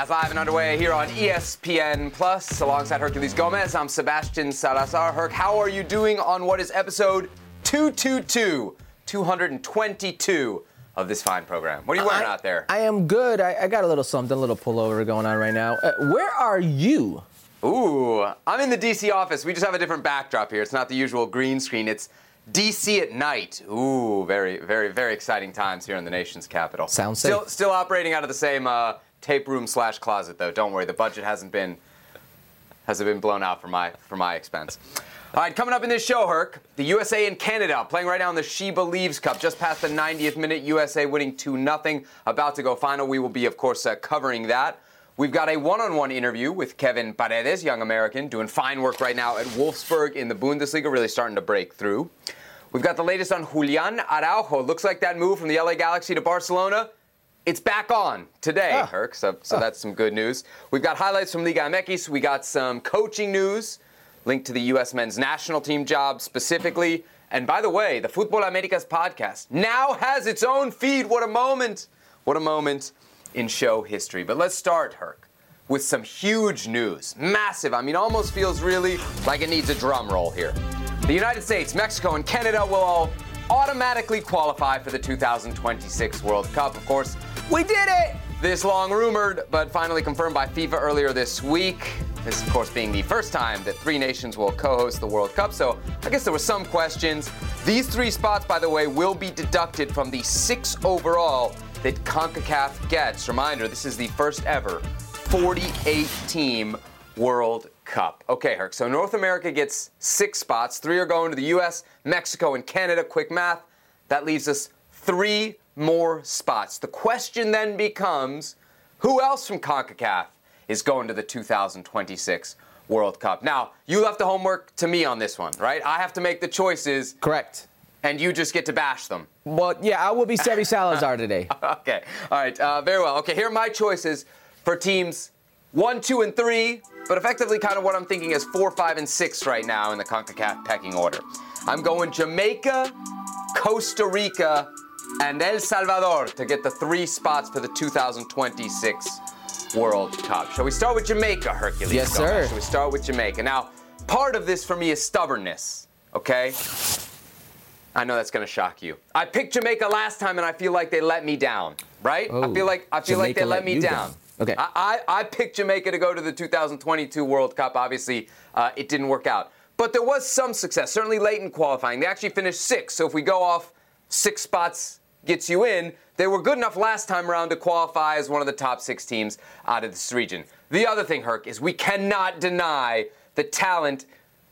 As live and underway here on ESPN Plus, alongside Herculez Gomez, I'm Sebastian Salazar. Herc, how are you doing on what is episode 222, 222 of this fine program? What are you wearing I, out there? I am good. I, I, got a little something, a little pullover going on right now. Uh, where are you? Ooh, I'm in the DC office. We just have a different backdrop here. It's not the usual green screen. It's DC at night. Ooh, very, very, very exciting times here in the nation's capital. Sounds still, safe. Still operating out of the same uh, tape room slash closet, though. Don't worry, the budget hasn't been hasn't been blown out for my for my expense. All right, coming up in this show, Herc, the USA and Canada playing right now in the SheBelieves Cup, just past the 90th minute. USA winning 2 0, about to go final. We will be, of course, uh, covering that. We've got a one on one interview with Kevin Paredes, young American, doing fine work right now at Wolfsburg in the Bundesliga, really starting to break through. We've got the latest on Julian Araujo. Looks like that move from the LA Galaxy to Barcelona. It's back on today, Ah. Herc, so, so Ah. that's some good news. We've got highlights from Liga MX. We got some coaching news linked to the U.S. men's national team job specifically. And by the way, the Futbol Americas podcast now has its own feed. What a moment! What a moment in show history. But let's start, Herc, with some huge news. Massive. I mean, almost feels really like it needs a drum roll here. The United States, Mexico, and Canada will all automatically qualify for the 2026 World Cup. Of course, we did it! This long rumored, but finally confirmed by FIFA earlier this week. This, of course, being the first time that three nations will co host the World Cup. So I guess there were some questions. These three spots, by the way, will be deducted from the six overall that CONCACAF gets. Reminder this is the first ever 48 team World Cup. Okay, Herc. So North America gets six spots. Three are going to the U.S., Mexico, and Canada. Quick math. That leaves us three more spots. The question then becomes who else from CONCACAF is going to the 2026 World Cup? Now, you left the homework to me on this one, right? I have to make the choices, Correct. and you just get to bash them. Well, yeah, I will be Sebi Salazar today. Okay. All right. Uh, very well. Okay. Here are my choices for teams one, two, and three, but effectively kind of what I'm thinking is four, five, and six right now in the CONCACAF pecking order. I'm going Jamaica, Costa Rica, and El Salvador to get the three spots for the 2026 World Cup. Shall we start with Jamaica, Herculez? Yes, Gomez? sir. Shall we start with Jamaica? Now, part of this for me is stubbornness, okay? I know that's going to shock you. I picked Jamaica last time, and I feel like they let me down. Right? I Oh, feel like I feel like they let let me down. down. Okay. I, I, I picked Jamaica to go to the 2022 World Cup. Obviously, uh, it didn't work out, but there was some success. Certainly late in qualifying, they actually finished sixth. So if we go off six spots gets you in, they were good enough last time around to qualify as one of the top six teams out of this region. The other thing, Herc, is we cannot deny the talent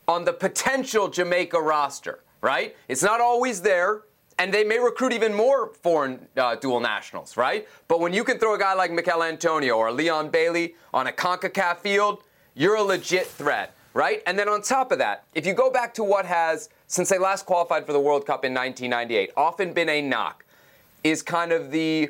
on the potential Jamaica roster, right? It's not always there, and they may recruit even more foreign uh, dual nationals, right? But when you can throw a guy like Michail Antonio or Leon Bailey on a CONCACAF field, you're a legit threat, right? And then on top of that, if you go back to what has, since they last qualified for the World Cup in 1998, often been a knock, is kind of the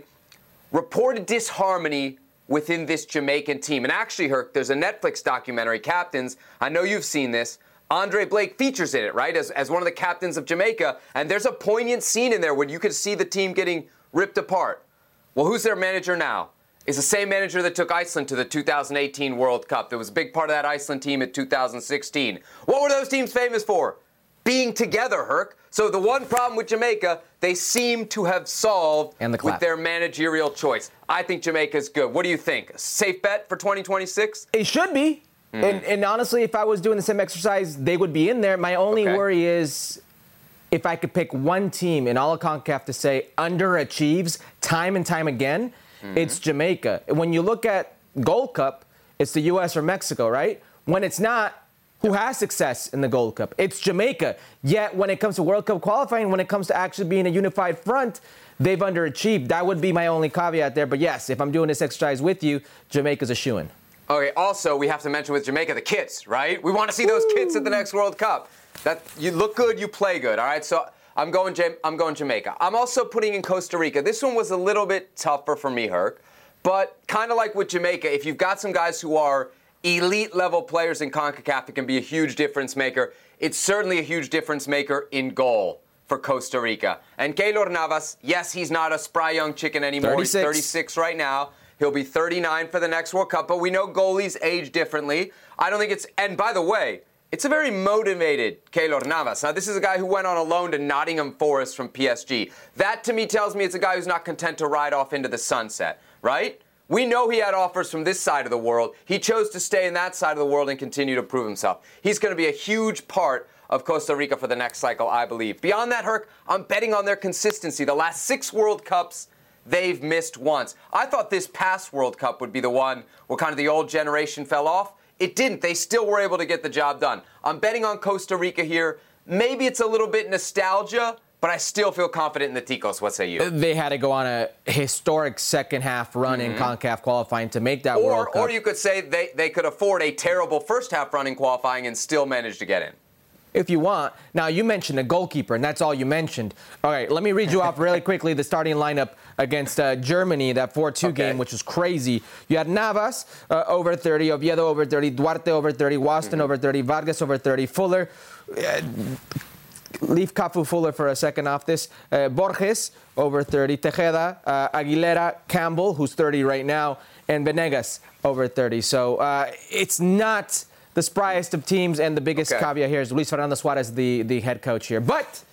reported disharmony within this Jamaican team. And actually, Herc, there's a Netflix documentary, Captains. I know you've seen this. Andre Blake features in it, right, as, as one of the captains of Jamaica. And there's a poignant scene in there where you could see the team getting ripped apart. Well, who's their manager now? Is the same manager that took Iceland to the 2018 World Cup. That was a big part of that Iceland team in 2016. What were those teams famous for? Being together, Herc. So the one problem with Jamaica, they seem to have solved And the with their managerial choice. I think Jamaica's good. What do you think? Safe bet for 2026? It should be. Hmm. And, and honestly, if I was doing the same exercise, they would be in there. My only Okay. worry is if I could pick one team in all of CONCACAF to say underachieves time and time again, Mm-hmm. it's Jamaica. When you look at Gold Cup, it's the U.S. or Mexico, right? When it's not, who has success in the Gold Cup? It's Jamaica. Yet when it comes to World Cup qualifying, when it comes to actually being a unified front, they've underachieved. That would be my only caveat there. But yes, if I'm doing this exercise with you, Jamaica's a shoo in. Okay, also, we have to mention with Jamaica the kits, right? We want to see those kits at the next World Cup. That You look good, you play good, all right? So I'm going, I'm going Jamaica. I'm also putting in Costa Rica. This one was a little bit tougher for me, Herc. But kind of like with Jamaica, if you've got some guys who are elite level players in CONCACAF, it can be a huge difference maker. It's certainly a huge difference maker in goal for Costa Rica. And Keylor Navas, yes, he's not a spry young chicken anymore. He's 36. 36 right now. He'll be 39 for the next World Cup, but we know goalies age differently. I don't think it's, and by the way, it's a very motivated Keylor Navas. Now, this is a guy who went on a loan to Nottingham Forest from PSG. That to me tells me it's a guy who's not content to ride off into the sunset, right? We know he had offers from this side of the world. He chose to stay in that side of the world and continue to prove himself. He's going to be a huge part of Costa Rica for the next cycle, I believe. Beyond that, Herc, I'm betting on their consistency. The last six World Cups, they've missed once. I thought this past World Cup would be the one where kind of the old generation fell off. It didn't. They still were able to get the job done. I'm betting on Costa Rica here. Maybe it's a little bit nostalgia, but I still feel confident in the Ticos. What say you? They had to go on a historic second half run in CONCACAF qualifying to make that Mm-hmm. Or, World Cup. or you could say they, they could afford a terrible first half run in qualifying and still manage to get in. if you want. Now, you mentioned a goalkeeper, and that's all you mentioned. All right, let me read you off really quickly the starting lineup against uh, Germany, that 4 2 Okay. game, which was crazy. You had Navas uh, over 30, Oviedo over 30, Duarte over 30, Waston over 30, Vargas over 30, Fuller. Uh, Leave Cafu Fuller for a second off this. Uh, Borges over 30, Tejeda, uh, Aguilera, Campbell, who's 30 right now, and Venegas over 30. So uh, it's not the spryest of teams, and the biggest Okay. caveat here is Luis Fernando Suarez, the, the head coach here. But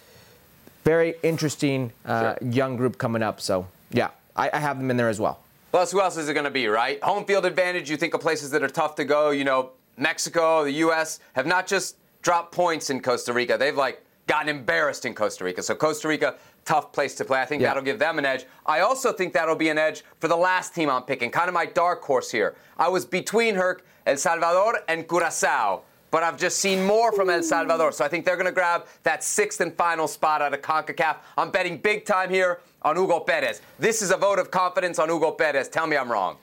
very interesting uh, Sure. young group coming up. So yeah, I, I have them in there as well. Plus, who else is it going to be, right? Home field advantage, you think of places that are tough to go. You know, Mexico, the U.S. have not just dropped points in Costa Rica, they've like gotten embarrassed in Costa Rica. So, Costa Rica, tough place to play. I think Yeah. that'll give them an edge. I also think that'll be an edge for the last team I'm picking, kind of my dark horse here. I was between Herc, El Salvador, and Curacao. But I've just seen more from El Salvador. So I think they're going to grab that sixth and final spot out of CONCACAF. I'm betting big time here on Hugo Perez. This is a vote of confidence on Hugo Perez. Tell me I'm wrong.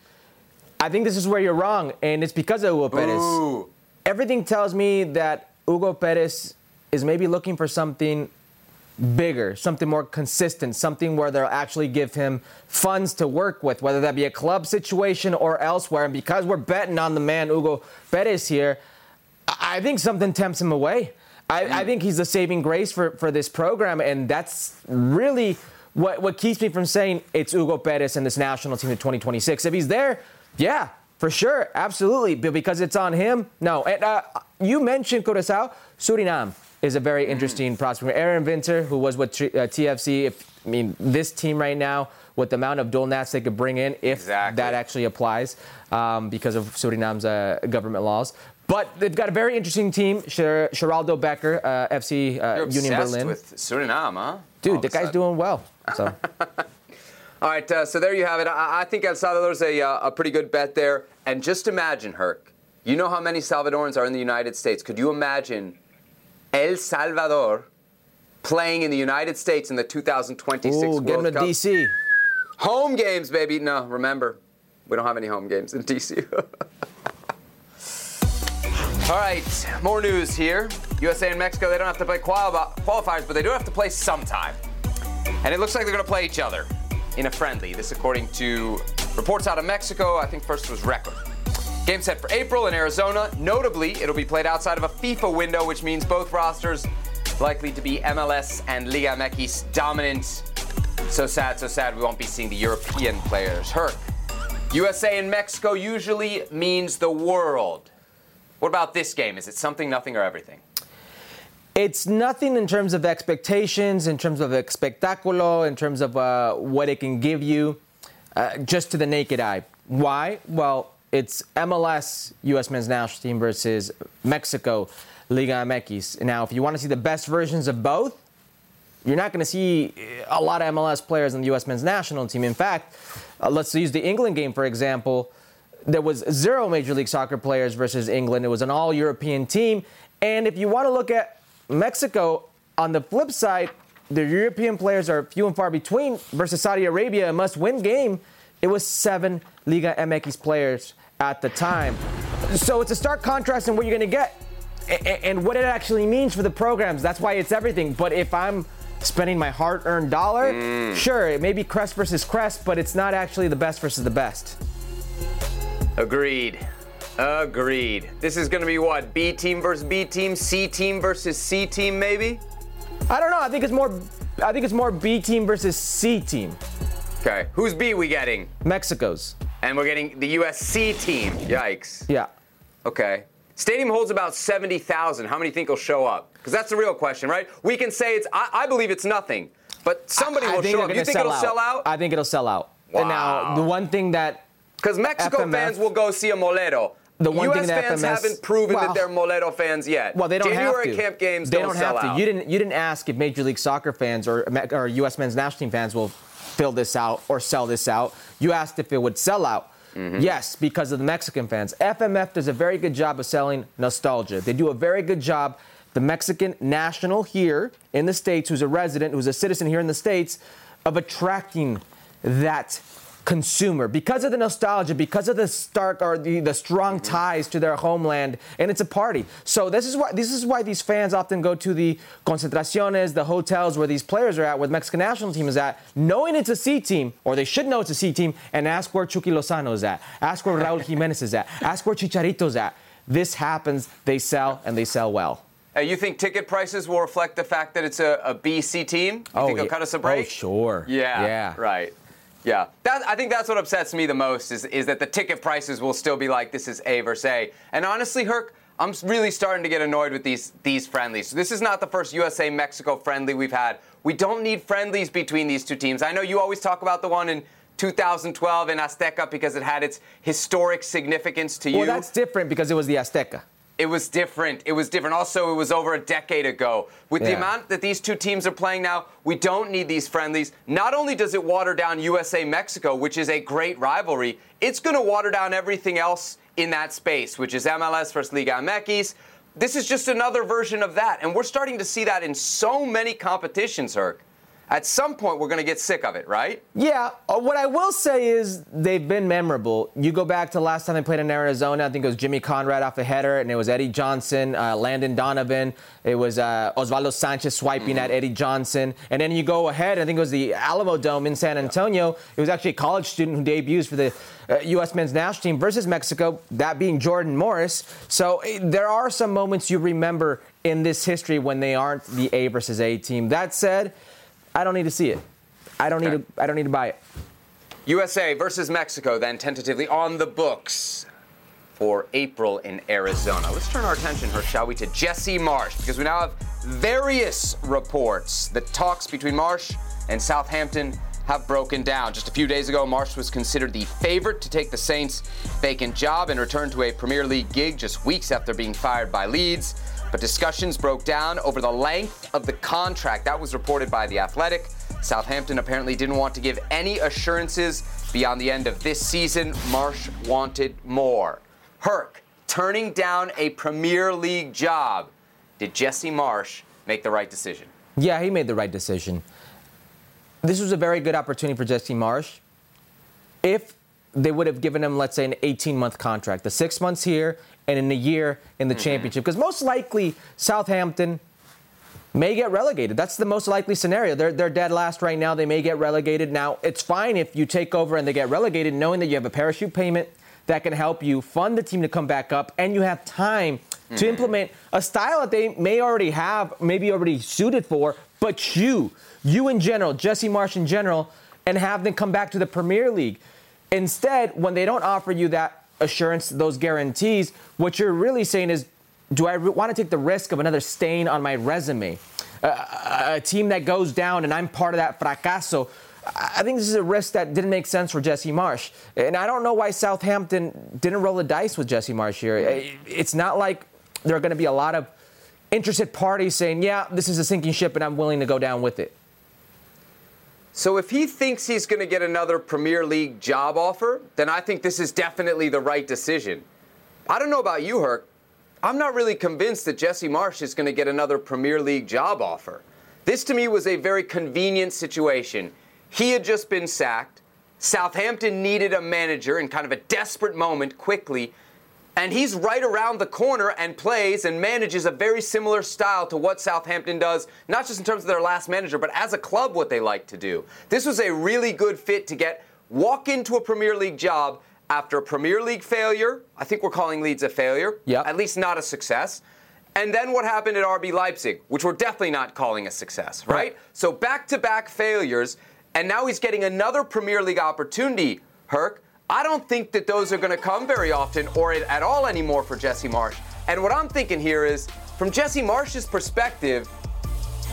I think this is where you're wrong, and it's because of Hugo Perez. Ooh. Everything tells me that Hugo Perez is maybe looking for something bigger, something more consistent, something where they'll actually give him funds to work with, whether that be a club situation or elsewhere. And because we're betting on the man Hugo Perez here, I think something tempts him away. I, I mm. think he's the saving grace for, for this program, and that's really what, what keeps me from saying it's Hugo Perez and this national team in 2026. If he's there, yeah, for sure, absolutely. But because it's on him, no. And uh, you mentioned Curacao, Suriname is a very interesting prospect. Aaron Vinter, who was with uh, TFC, if I mean this team right now, with the amount of dual nats they could bring in, if Exactly. that actually applies, um, because of Suriname's uh, government laws. But they've got a very interesting team. Sheraldo Becker, uh, FC uh, You're Union Berlin. with Suriname, huh? Dude, of the guy's doing well. So All right, uh, so there you have it. I, I think El Salvador's a, uh, a pretty good bet there. And just imagine, Herc, you know how many Salvadorans are in the United States. Could you imagine El Salvador playing in the United States in the 2026 Ooh, World get him to Cup? DC. Home games, baby. No, remember, we don't have any home games in DC. All right, more news here. USA and Mexico, they don't have to play quali- qualifiers, but they do have to play sometime. And it looks like they're going to play each other in a friendly. This, according to reports out of Mexico, I think first was record. Game set for April in Arizona. Notably, it'll be played outside of a FIFA window, which means both rosters likely to be MLS and Liga MX dominant. So sad, so sad we won't be seeing the European players. Herc. USA and Mexico usually means the world. What about this game? Is it something, nothing, or everything? It's nothing in terms of expectations, in terms of espectaculo, in terms of uh, what it can give you, uh, just to the naked eye. Why? Well, it's MLS U.S. men's national team versus Mexico Liga MX. Now, if you want to see the best versions of both, you're not going to see a lot of MLS players on the U.S. men's national team. In fact, uh, let's use the England game for example. There was zero Major League Soccer players versus England. It was an all-European team. And if you want to look at Mexico, on the flip side, the European players are few and far between versus Saudi Arabia, a must-win game. It was seven Liga MX players at the time. So it's a stark contrast in what you're going to get and what it actually means for the programs. That's why it's everything. But if I'm spending my hard-earned dollar, mm. sure, it may be crest versus crest, but it's not actually the best versus the best. Agreed. Agreed. This is going to be what? B team versus B team, C team versus C team, maybe? I don't know. I think it's more. I think it's more B team versus C team. Okay. Who's B we getting? Mexico's. And we're getting the USC team. Yikes. Yeah. Okay. Stadium holds about 70,000. How many think will show up? Because that's the real question, right? We can say it's, I, I believe it's nothing, but somebody I will think show up. You think it'll sell out? I think it'll sell out. And now, the one thing that Because Mexico FMF fans will go see a Molero. The one U.S. thing that fans FMS haven't proven well- that they're Molero fans yet. Well, they don't January have to. camp games they don't, don't, sell have to. out. You didn't. You didn't ask if Major League Soccer fans or or U.S. men's national team fans will fill this out or sell this out. You asked if it would sell out. Mm-hmm. Yes, because of the Mexican fans. FMF does a very good job of selling nostalgia. They do a very good job. The Mexican national here in the states, who's a resident, who's a citizen here in the states, of attracting that consumer because of the nostalgia, because of the stark or the, the strong ties to their homeland, and it's a party. So this is why this is why these fans often go to the concentraciones, the hotels where these players are at, where the Mexican national team is at, knowing it's a C team, or they should know it's a C team, and ask where Chucky Lozano is at, ask where Raul Jimenez is at, ask where Chicharito's at. This happens, they sell, and they sell well. Uh, you think ticket prices will reflect the fact that it's a, a BC team? You think it'll yeah. cut us a break? Oh, sure. Yeah. Yeah. Right. Yeah. That, I think that's what upsets me the most is, is that the ticket prices will still be like this is A versus A. And honestly, Herc, I'm really starting to get annoyed with these these friendlies. So This is not the first USA Mexico friendly we've had. We don't need friendlies between these two teams. I know you always talk about the one in 2012 in Azteca because it had its historic significance to you. Well, that's different because it was the Azteca. It was different. It was different. Also, it was over a decade ago. With the amount that these two teams are playing now, we don't need these friendlies. Not only does it water down USA Mexico, which is a great rivalry, it's going to water down everything else in that space, which is MLS versus Liga MX. This is just another version of that. And we're starting to see that in so many competitions, Herc. At some point, we're going to get sick of it, right? Yeah, uh, what I will say is they've been memorable. You go back to last time they played in Arizona, I think it was Jimmy Conrad off a header, and it was Eddie Johnson, uh, Landon Donovan. It was uh, Osvaldo Sanchez swiping at Eddie Johnson. And then you go ahead, I think it was the Alamodome in San Antonio. It was actually a college student who debuts for the uh, U.S. men's national team versus Mexico, that being Jordan Morris. So eh, there are some moments you remember in this history when they aren't the A versus A team. That said, I don't need to see it. I don't need to. I don't need to buy it. USA versus Mexico, then tentatively on the books for April in Arizona. Let's turn our attention, here, shall we, to Jesse Marsch, because we now have various reports that talks between Marsch and Southampton have broken down. Just a few days ago, Marsch was considered the favorite to take the Saints' vacant job and return to a Premier League gig just weeks after being fired by Leeds. But discussions broke down over the length of the contract. That was reported by The Athletic. Southampton apparently didn't want to give any assurances beyond the end of this season. Marsch wanted more. Herc turning down a Premier League job. Did Jesse Marsch make the right decision? Yeah, he made the right decision. This was a very good opportunity for Jesse Marsch. If they would have given him, let's say, an 18 month contract, the six months here and in a year in the mm-hmm. championship, because most likely Southampton may get relegated. That's the most likely scenario. They're, they're dead last right now. They may get relegated. Now, it's fine if you take over and they get relegated, knowing that you have a parachute payment that can help you fund the team to come back up, and you have time to mm-hmm. implement a style that they may already have, maybe already suited for, but you, you in general, Jesse Marsch in general, and have them come back to the Premier League. Instead, when they don't offer you that assurance, those guarantees, what you're really saying is, do I re- want to take the risk of another stain on my resume? a, a team that goes down and I'm part of that fracaso. I think this is a risk that didn't make sense for Jesse Marsch. And I don't know why Southampton didn't roll the dice with Jesse Marsch here. It's not like there are going to be a lot of interested parties saying, yeah, this is a sinking ship and I'm willing to go down with it. So if he thinks he's going to get another Premier League job offer, then I think this is definitely the right decision. I don't know about you, Herc. I'm not really convinced that Jesse Marsch is going to get another Premier League job offer. This to me was a very convenient situation. He had just been sacked. Southampton needed a manager in kind of a desperate moment quickly. And he's right around the corner and plays and manages a very similar style to what Southampton does, not just in terms of their last manager, but as a club, what they like to do. This was a really good fit to get walk into a Premier League job after a Premier League failure. I think we're calling Leeds a failure, Yep. at least not a success. And then what happened at RB Leipzig, which we're definitely not calling a success, right? Right. So back to back failures, and now he's getting another Premier League opportunity, Herc. I don't think that those are going to come very often or at all anymore for Jesse Marsch. And what I'm thinking here is, from Jesse Marsch's perspective,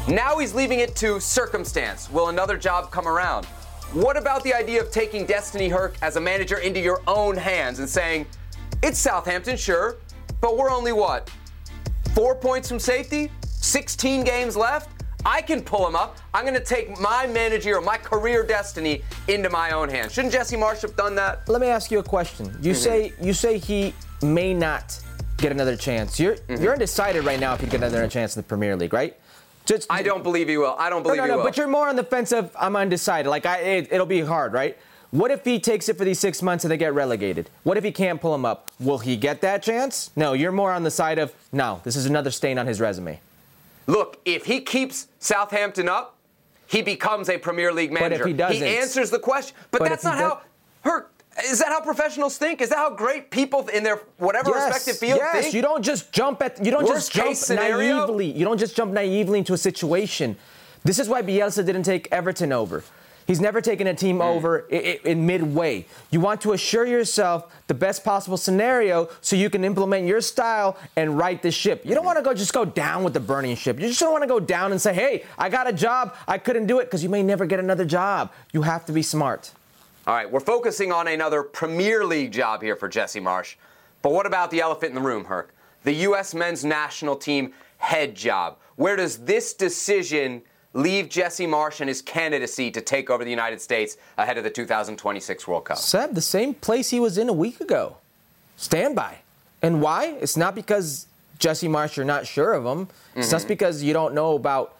now he's leaving it to circumstance. Will another job come around? What about the idea of taking Destiny Herc as a manager into your own hands and saying, it's Southampton, sure, but we're only what? Four points from safety? 16 games left? I can pull him up. I'm going to take my managerial, my career destiny into my own hands. Shouldn't Jesse Marsch have done that? Let me ask you a question. You mm-hmm. say you say he may not get another chance. You're mm-hmm. you're undecided right now if he'd get another chance in the Premier League, right? Just, I don't believe he will. I don't believe no, no, no, But you're more on the fence of I'm undecided. Like I, it, it'll be hard, right? What if he takes it for these six months and they get relegated? What if he can't pull him up? Will he get that chance? No, you're more on the side of no. This is another stain on his resume. Look, if he keeps Southampton up, he becomes a Premier League manager. But if he doesn't, he answers the question. But, but that's not how. Her is that how professionals think? Is that how great people in their whatever yes, respective field yes. think? you don't just jump at you don't Worst just jump naively. You don't just jump naively into a situation. This is why Bielsa didn't take Everton over. He's never taken a team mm. over in, in midway. You want to assure yourself the best possible scenario so you can implement your style and right the ship. You don't want to go just go down with the burning ship. You just don't want to go down and say, "Hey, I got a job. I couldn't do it" because you may never get another job. You have to be smart. All right, we're focusing on another Premier League job here for Jesse Marsch. But what about the elephant in the room, Herc? The U.S. men's national team head job. Where does this decision leave Jesse Marsch and his candidacy to take over the United States ahead of the 2026 World Cup? Seb, the same place he was in a week ago. Standby. And why? It's not because Jesse Marsch, you're not sure of him. It's mm-hmm. just because you don't know about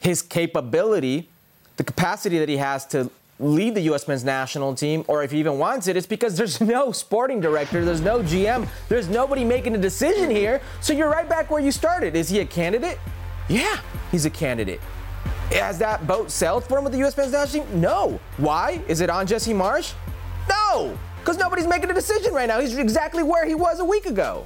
his capability, the capacity that he has to lead the U.S. men's national team, or if he even wants it, it's because there's no sporting director, there's no GM, there's nobody making a decision here. So you're right back where you started. Is he a candidate? Yeah, he's a candidate. Has that boat sailed for him with the U.S. men's national team? No. Why? Is it on Jesse Marsch? No, because nobody's making a decision right now. He's exactly where he was a week ago.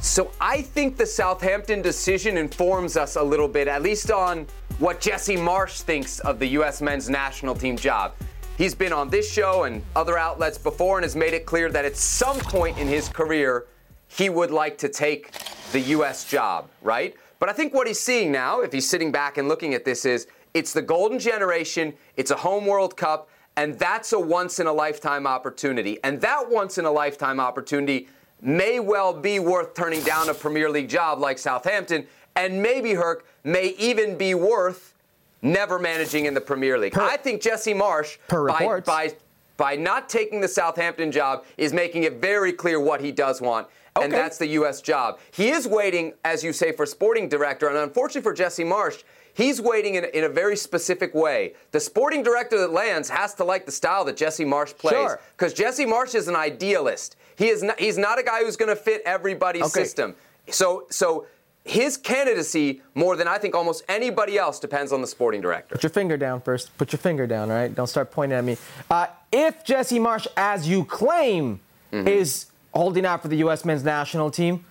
So I think the Southampton decision informs us a little bit, at least on what Jesse Marsch thinks of the U.S. men's national team job. He's been on this show and other outlets before and has made it clear that at some point in his career, he would like to take the U.S. job, right? But I think what he's seeing now, if he's sitting back and looking at this, is it's the golden generation, it's a home World Cup, and that's a once in a lifetime opportunity. And that once in a lifetime opportunity may well be worth turning down a Premier League job like Southampton and maybe Herc may even be worth never managing in the Premier League. Per, I think Jesse Marsch, by, by, by not taking the Southampton job, is making it very clear what he does want. Okay. And that's the U.S. job. He is waiting, as you say, for sporting director. And unfortunately for Jesse Marsch, he's waiting in, in, a very specific way. The sporting director that lands has to like the style that Jesse Marsch plays. Because sure. Jesse Marsch is an idealist. He is not, he's not a guy who's going to fit everybody's okay. system. So, so his candidacy, more than I think almost anybody else, depends on the sporting director. Put your finger down first. Put your finger down, all right? Don't start pointing at me. Uh, if Jesse Marsch, as you claim, mm-hmm. is holding out for the U.S. men's national team,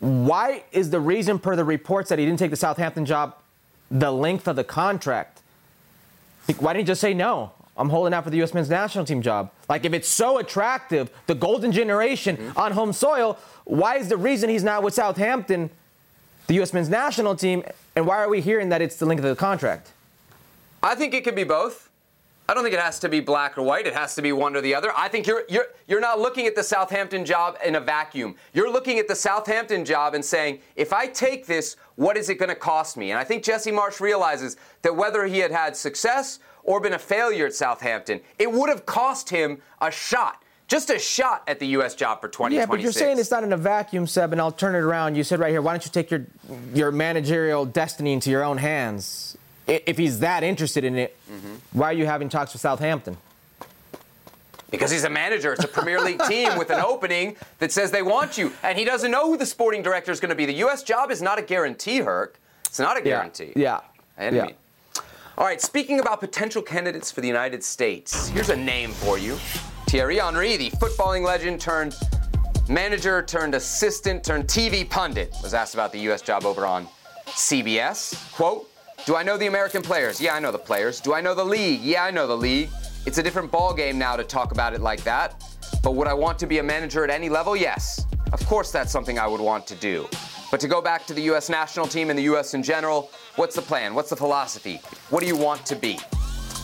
why is the reason, per the reports, that he didn't take the Southampton job the length of the contract? Why didn't he just say no? I'm holding out for the U.S. men's national team job. Like, if it's so attractive, the golden generation mm-hmm. on home soil, why is the reason he's not with Southampton, the U.S. men's national team, and why are we hearing that it's the length of the contract? I think it could be both. I don't think it has to be black or white. It has to be one or the other. I think you're you're you're not looking at the Southampton job in a vacuum. You're looking at the Southampton job and saying, if I take this, what is it going to cost me? And I think Jesse Marsch realizes that whether he had had success or been a failure at Southampton, it would have cost him a shot. Just a shot at the U.S. job for 2026. Yeah, but you're saying it's not in a vacuum, Seb, and I'll turn it around. You said right here, why don't you take your your managerial destiny into your own hands? If he's that interested in it, mm-hmm. why are you having talks with Southampton? Because he's a manager. It's a Premier League team with an opening that says they want you. And he doesn't know who the sporting director is going to be. The U.S. job is not a guarantee, Herc. It's not a guarantee. Yeah. yeah. yeah. All right, speaking about potential candidates for the United States, here's a name for you. Thierry Henry, the footballing legend turned manager turned assistant turned TV pundit, was asked about the U.S. job over on CBS. Quote, do I know the American players? Yeah, I know the players. Do I know the league? Yeah, I know the league. It's a different ball game now to talk about it like that. But would I want to be a manager at any level? Yes. Of course, that's something I would want to do. But to go back to the U.S. national team and the U.S. in general, what's the plan? What's the philosophy? What do you want to be?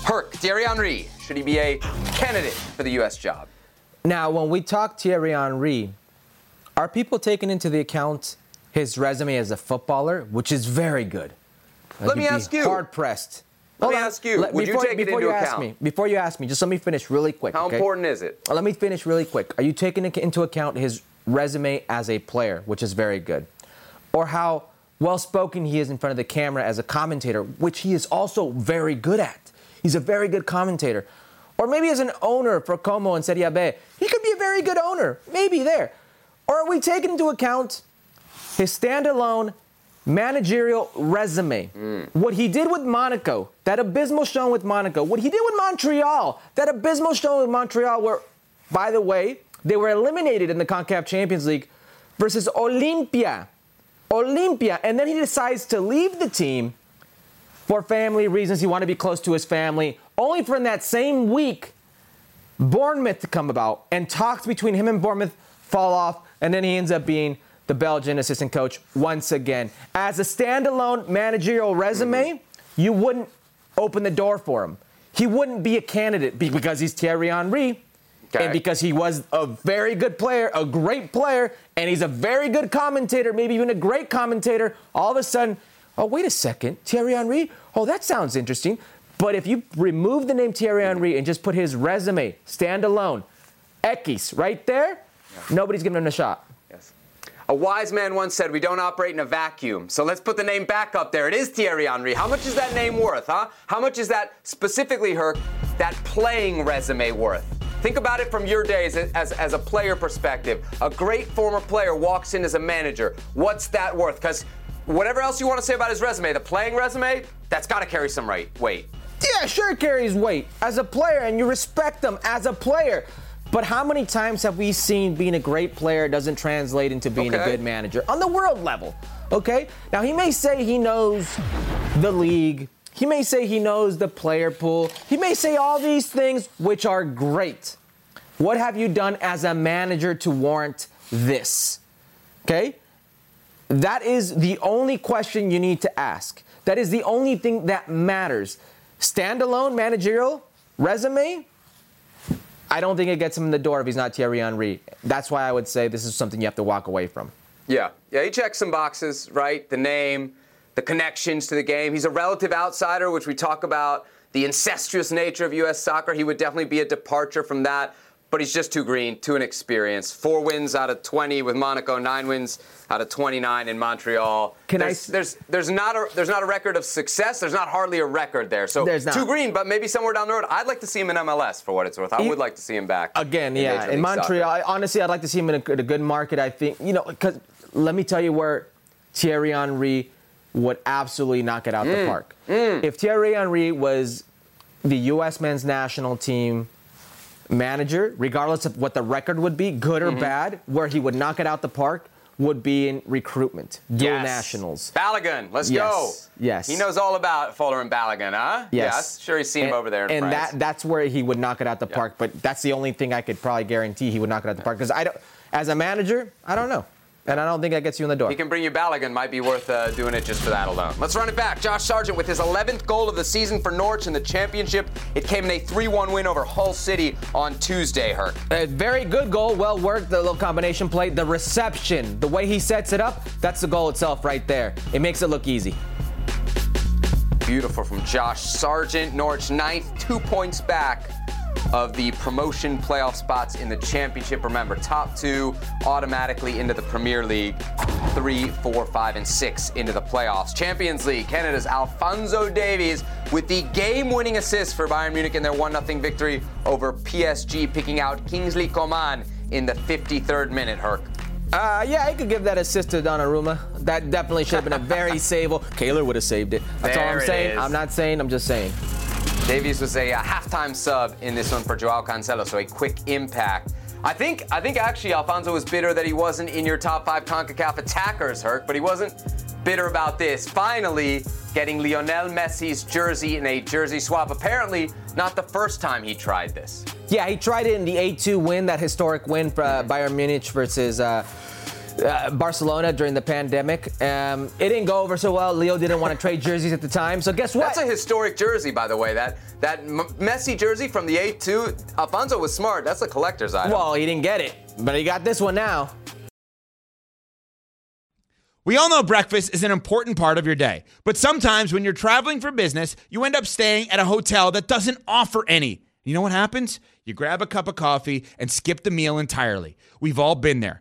Herc, Thierry Henry, should he be a candidate for the U.S. job? Now, when we talk Thierry Henry, are people taking into the account his resume as a footballer, which is very good? Let me ask you. Hard pressed. Let me ask you. Would you before, take it into you ask account? me, before you ask me, just let me finish really quick. How okay? important is it? Let me finish really quick. Are you taking into account his resume as a player, which is very good, or how well spoken he is in front of the camera as a commentator, which he is also very good at? He's a very good commentator. Or maybe as an owner for Como and Serie B, he could be a very good owner, maybe there. Or are we taking into account his standalone managerial resume. Mm. What he did with Monaco, that abysmal show with Monaco, what he did with Montreal, that abysmal show with Montreal, where, by the way, they were eliminated in the CONCACAF Champions League versus Olympia. Olympia. And then he decides to leave the team for family reasons. He wanted to be close to his family, only for in that same week Bournemouth to come about and talks between him and Bournemouth fall off, and then he ends up being the Belgian assistant coach once again. As a standalone managerial resume, you wouldn't open the door for him. He wouldn't be a candidate because he's Thierry Henry. Okay. And because he was a very good player, a great player, and he's a very good commentator, maybe even a great commentator, all of a sudden, oh, wait a second, Thierry Henry? Oh, that sounds interesting. But if you remove the name Thierry Henry and just put his resume, standalone, Ekis, right there, nobody's giving him a shot. A wise man once said, We don't operate in a vacuum. So let's put the name back up there. It is Thierry Henry. How much is that name worth, huh? How much is that specifically, Herc, that playing resume worth? Think about it from your days as, as a player perspective. A great former player walks in as a manager. What's that worth? Because whatever else you want to say about his resume, the playing resume, that's got to carry some weight. Yeah, sure carries weight as a player, and you respect them as a player. But how many times have we seen being a great player doesn't translate into being a good manager on the world level? Okay? Now, he may say he knows the league, he may say he knows the player pool, he may say all these things, which are great. What have you done as a manager to warrant this? Okay? That is the only question you need to ask. That is the only thing that matters. Standalone managerial resume, I don't think it gets him in the door if he's not Thierry Henry. That's why I would say this is something you have to walk away from. Yeah, yeah, he checks some boxes, right? The name, the connections to the game. He's a relative outsider, which we talk about. The incestuous nature of U.S. soccer. He would definitely be a departure from that, but he's just too green, too inexperienced. Four wins out of 20 with Monaco, nine wins out of 29 in Montreal. Can I there's, s- there's there's not a there's not a record of success. There's not hardly a record there. So There's not. too green, but maybe somewhere down the road. I'd like to see him in MLS for what it's worth. I He- would like to see him back Again, in yeah, in Montreal, I- honestly, I'd like to see him in a, a good market. I think, you know, because let me tell you where Thierry Henry would absolutely knock it out Mm. the park. If Thierry Henry was the U.S. men's national team manager, regardless of what the record would be, good Mm-hmm. or bad, where he would knock it out the park would be in recruitment, dual Yes. nationals. Balogun, let's Yes, go. yes. He knows all about Fuller and Balogun, huh? Yes. Sure, he's seen him over there in and France. that that's where he would knock it out the park. But that's the only thing I could probably guarantee he would knock it out the park because I don't. As a manager, I don't know, and I don't think that gets you in the door. he can bring you Balogun. Might be worth uh, doing it just for that alone. Let's run it back. Josh Sargent with his 11th goal of the season for Norwich in the championship. It came in a 3-1 win over Hull City on Tuesday. Herc. A very good goal, well worked. The little combination play, the reception, the way he sets it up, that's the goal itself right there. It makes it look easy. Beautiful from Josh Sargent. Norwich ninth, two points back of the promotion playoff spots in the championship. Remember, top two automatically into the Premier League. Three, four, five, and six into the playoffs. Champions League, Canada's Alfonso Davies with the game-winning assist for Bayern Munich in their 1-0 victory over PSG, picking out Kingsley Coman in the 53rd minute, Herc. Uh, yeah, I could give that assist to Donnarumma. That definitely should have been a very saveable. Keylor would have saved it. That's all I'm saying. is. I'm not saying. I'm just saying. Davies was a, uh halftime sub in this one for Joao Cancelo, so a quick impact. I think I think actually Alfonso was bitter that he wasn't in your top five CONCACAF attackers, Herc, but he wasn't bitter about this. Finally, getting Lionel Messi's jersey in a jersey swap. Apparently, not the first time he tried this. Yeah, he tried it in the 8-2 win, that historic win for uh, Bayern Munich versus uh, uh, Barcelona during the pandemic. Um, it didn't go over so well. Leo didn't want to trade jerseys at the time. So guess what? That's a historic jersey, by the way. That that M- Messi jersey from the 8-2. Alfonso was smart. That's a collector's item. well, he didn't get it, but he got this one now. We all know breakfast is an important part of your day, but sometimes when you're traveling for business, you end up staying at a hotel that doesn't offer any. You know what happens? You grab a cup of coffee and skip the meal entirely. We've all been there.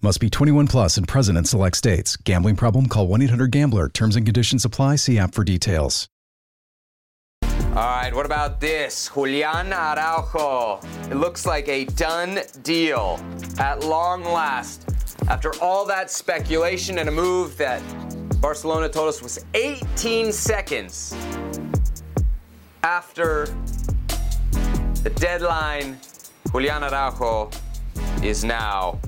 Must be 21 plus and present in select states. Gambling problem? Call 1 800 Gambler. Terms and conditions apply. See app for details. All right, what about this? Julian Araujo. It looks like a done deal at long last. After all that speculation and a move that Barcelona told us was 18 seconds after the deadline, Julian Araujo is now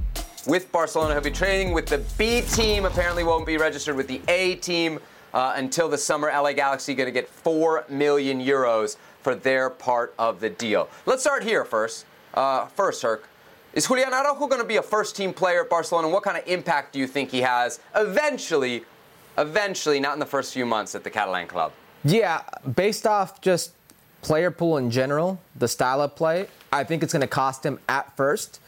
with Barcelona. He'll be training with the B team. Apparently, won't be registered with the A team uh, until the summer. LA Galaxy going to get four million euros for their part of the deal. Let's start here first. Uh, first, Herc. Is Julian Araujo going to be a first team player at Barcelona? What kind of impact do you think he has eventually, eventually, not in the first few months at the Catalan club? Yeah, based off just player pool in general, the style of play, I think it's going to cost him at first.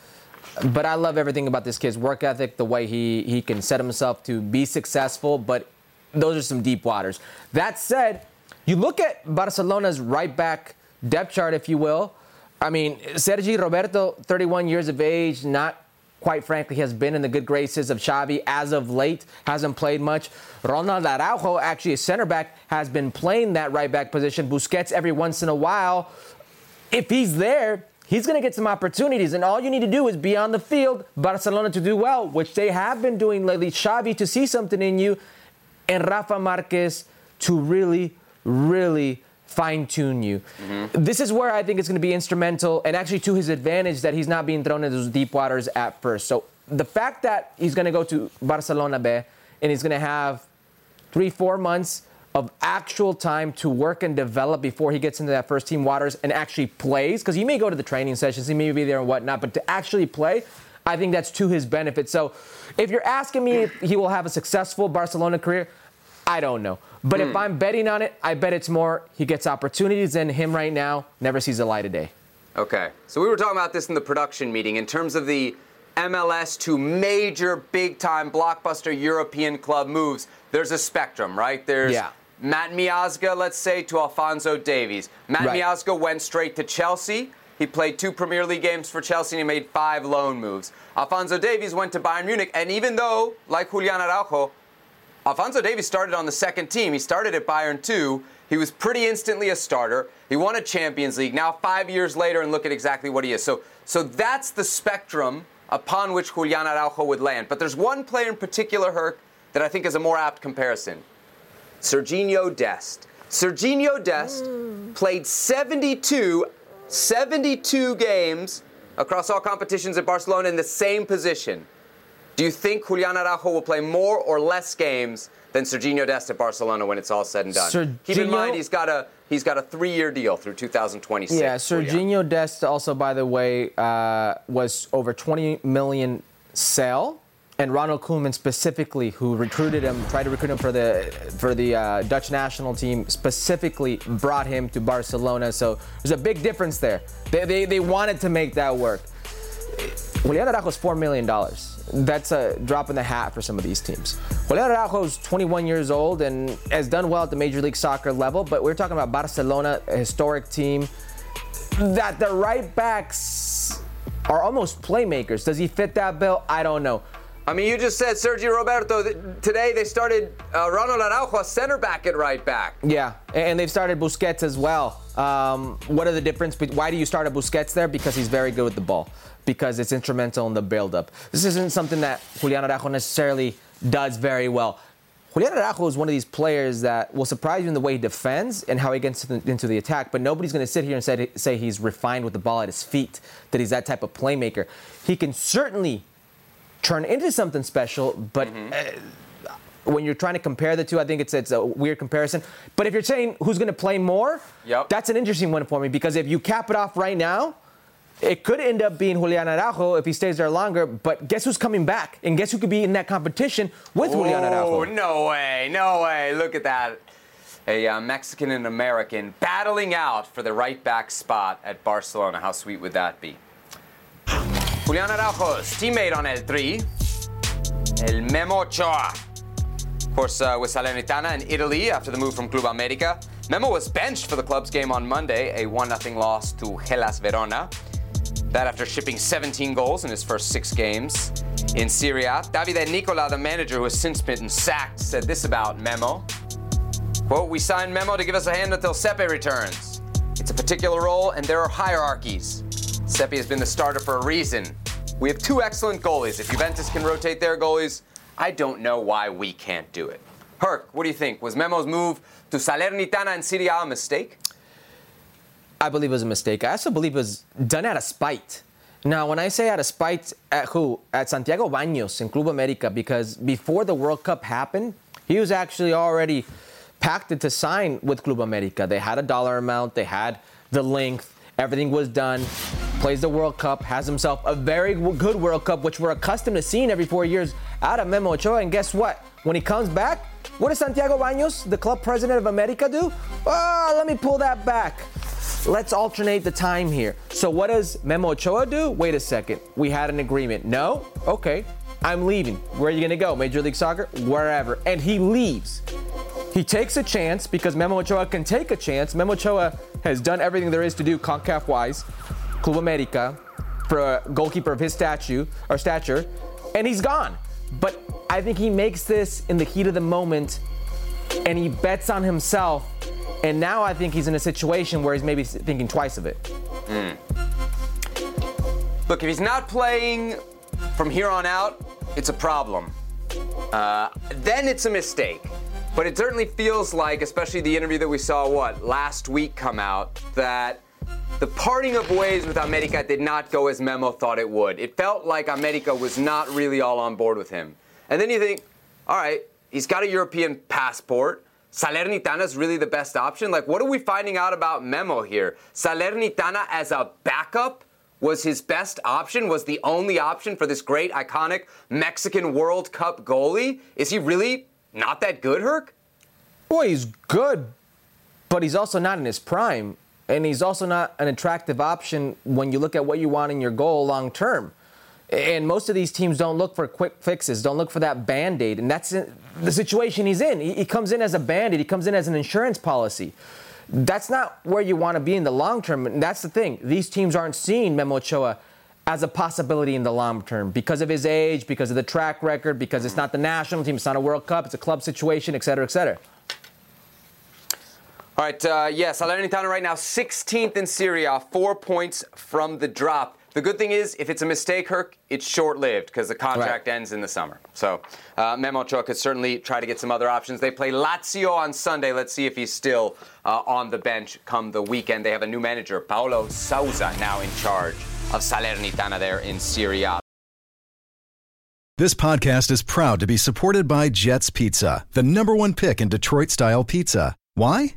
But I love everything about this kid's work ethic, the way he, he can set himself to be successful, but those are some deep waters. That said, you look at Barcelona's right back depth chart, if you will. I mean, Sergi Roberto, 31 years of age, not quite frankly, has been in the good graces of Xavi as of late, hasn't played much. Ronald Araujo, actually a center back, has been playing that right back position. Busquets every once in a while. If he's there, he's going to get some opportunities. And all you need to do is be on the field, Barcelona to do well, which they have been doing lately. Xavi to see something in you, and Rafa Marquez to really, really fine tune you. Mm-hmm. This is where I think it's going to be instrumental and actually to his advantage that he's not being thrown into those deep waters at first. So the fact that he's going to go to Barcelona B and he's going to have three, four months of actual time to work and develop before he gets into that first team waters and actually plays, because he may go to the training sessions, he may be there and whatnot, but to actually play, I think that's to his benefit. So if you're asking me if he will have a successful Barcelona career, I don't know. But mm. if I'm betting on it, I bet it's more he gets opportunities than him right now never sees the light of day. Okay. So we were talking about this in the production meeting in terms of the MLS to major big time blockbuster European club moves. There's a spectrum, right? There's yeah. Matt Miazga, let's say, to Alfonso Davies. Matt Right. Miazga went straight to Chelsea. He played two Premier League games for Chelsea and he made five loan moves. Alfonso Davies went to Bayern Munich, and even though, like Julian Araujo, Alfonso Davies started on the second team. He started at Bayern 2. He was pretty instantly a starter. He won a Champions League. Now, five years later, and look at exactly what he is. So, so that's the spectrum upon which Julian Araujo would land. But there's one player in particular, Herc, that I think is a more apt comparison. Serginho Dest. Serginho Dest played 72, 72 games across all competitions at Barcelona in the same position. Do you think Julian Araujo will play more or less games than Serginho Dest at Barcelona when it's all said and done? Keep in mind he's got a he's got a three-year deal through 2026. Yeah, Serginho Dest also, by the way, uh, was over 20 million sale, and Ronald Koeman specifically, who recruited him, tried to recruit him for the for the uh, Dutch national team, specifically brought him to Barcelona. So there's a big difference there. They, they, they wanted to make that work. Julian Araujo is $4 million. That's a drop in the hat for some of these teams. Julian Araujo is 21 years old and has done well at the Major League Soccer level, but we're talking about Barcelona, a historic team, that the right backs are almost playmakers. Does he fit that bill? I don't know. I mean, you just said Sergio Roberto. Today they started uh, Ronald Araujo, center back at right back. Yeah, and they've started Busquets as well. Um, what are the difference? Why do you start a Busquets there? Because he's very good with the ball. Because it's instrumental in the build-up. This isn't something that Julian Araujo necessarily does very well. Julian Araujo is one of these players that will surprise you in the way he defends and how he gets into the attack, but nobody's going to sit here and say, say he's refined with the ball at his feet, that he's that type of playmaker. He can certainly turn into something special, but mm-hmm. uh, when you're trying to compare the two, I think it's it's a weird comparison. But if you're saying who's going to play more, yep. that's an interesting one for me because if you cap it off right now, it could end up being Julian Araujo if he stays there longer. But guess who's coming back? And guess who could be in that competition with oh, Julian Araujo? no way, no way. Look at that. A uh, Mexican and American battling out for the right back spot at Barcelona. How sweet would that be? Julian Araujo's teammate on El Tri, El Memo Ochoa. Of course, uh, with Salernitana in Italy after the move from Club America. Memo was benched for the club's game on Monday, a 1 0 loss to Hellas Verona. That after shipping 17 goals in his first six games. In Serie A. Davide Nicola, the manager who has since been sacked, said this about Memo. Quote, we signed Memo to give us a hand until Sepe returns. It's a particular role and there are hierarchies. Sepe has been the starter for a reason. We have two excellent goalies. If Juventus can rotate their goalies, I don't know why we can't do it. Herc, what do you think? Was Memo's move to Salernitana and Serie A a mistake? I believe it was a mistake. I also believe it was done out of spite. Now, when I say out of spite, at who? At Santiago Baños in Club America, because before the World Cup happened, he was actually already pacted to sign with Club America. They had a dollar amount, they had the length, everything was done. Plays the World Cup, has himself a very good World Cup, which we're accustomed to seeing every four years out of Memo Ochoa. And guess what? When he comes back, what does Santiago Baños, the club president of America, do? Oh, let me pull that back. Let's alternate the time here. So what does Memo Ochoa do? Wait a second. We had an agreement. No? Okay. I'm leaving. Where are you going to go? Major League Soccer? Wherever. And he leaves. He takes a chance because Memo Ochoa can take a chance. Memo Ochoa has done everything there is to do CONCACAF wise, Club America, for a goalkeeper of his statue or stature, and he's gone. But I think he makes this in the heat of the moment and he bets on himself and now I think he's in a situation where he's maybe thinking twice of it. Mm. Look, if he's not playing from here on out, it's a problem. Uh, then it's a mistake. But it certainly feels like, especially the interview that we saw, what, last week come out, that the parting of ways with America did not go as Memo thought it would. It felt like America was not really all on board with him. And then you think, all right, he's got a European passport. Salernitana is really the best option? Like, what are we finding out about Memo here? Salernitana as a backup was his best option, was the only option for this great, iconic Mexican World Cup goalie? Is he really not that good, Herc? Boy, he's good, but he's also not in his prime. And he's also not an attractive option when you look at what you want in your goal long term. And most of these teams don't look for quick fixes, don't look for that band aid. And that's the situation he's in. He, comes in as a band aid, he comes in as an insurance policy. That's not where you want to be in the long term. And that's the thing. These teams aren't seeing Memo Ochoa as a possibility in the long term because of his age, because of the track record, because it's not the national team, it's not a World Cup, it's a club situation, et cetera, et cetera. All right, uh, yes, Salernitana right now 16th in Serie A, four points from the drop. The good thing is, if it's a mistake, Herc, it's short lived because the contract right. ends in the summer. So uh, Memo Ochoa could certainly try to get some other options. They play Lazio on Sunday. Let's see if he's still uh, on the bench come the weekend. They have a new manager, Paulo Sousa, now in charge of Salernitana there in Serie A. This podcast is proud to be supported by Jets Pizza, the number one pick in Detroit style pizza. Why?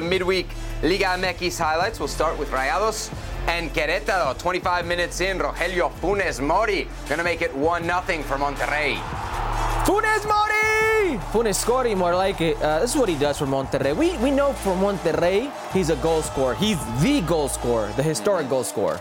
The midweek Liga MX highlights. We'll start with Rayados and Querétaro. 25 minutes in, Rogelio Funes Mori gonna make it 1 0 for Monterrey. Funes Mori! Funes Scori, more like it. Uh, this is what he does for Monterrey. We, we know for Monterrey, he's a goal scorer. He's the goal scorer, the historic goal scorer.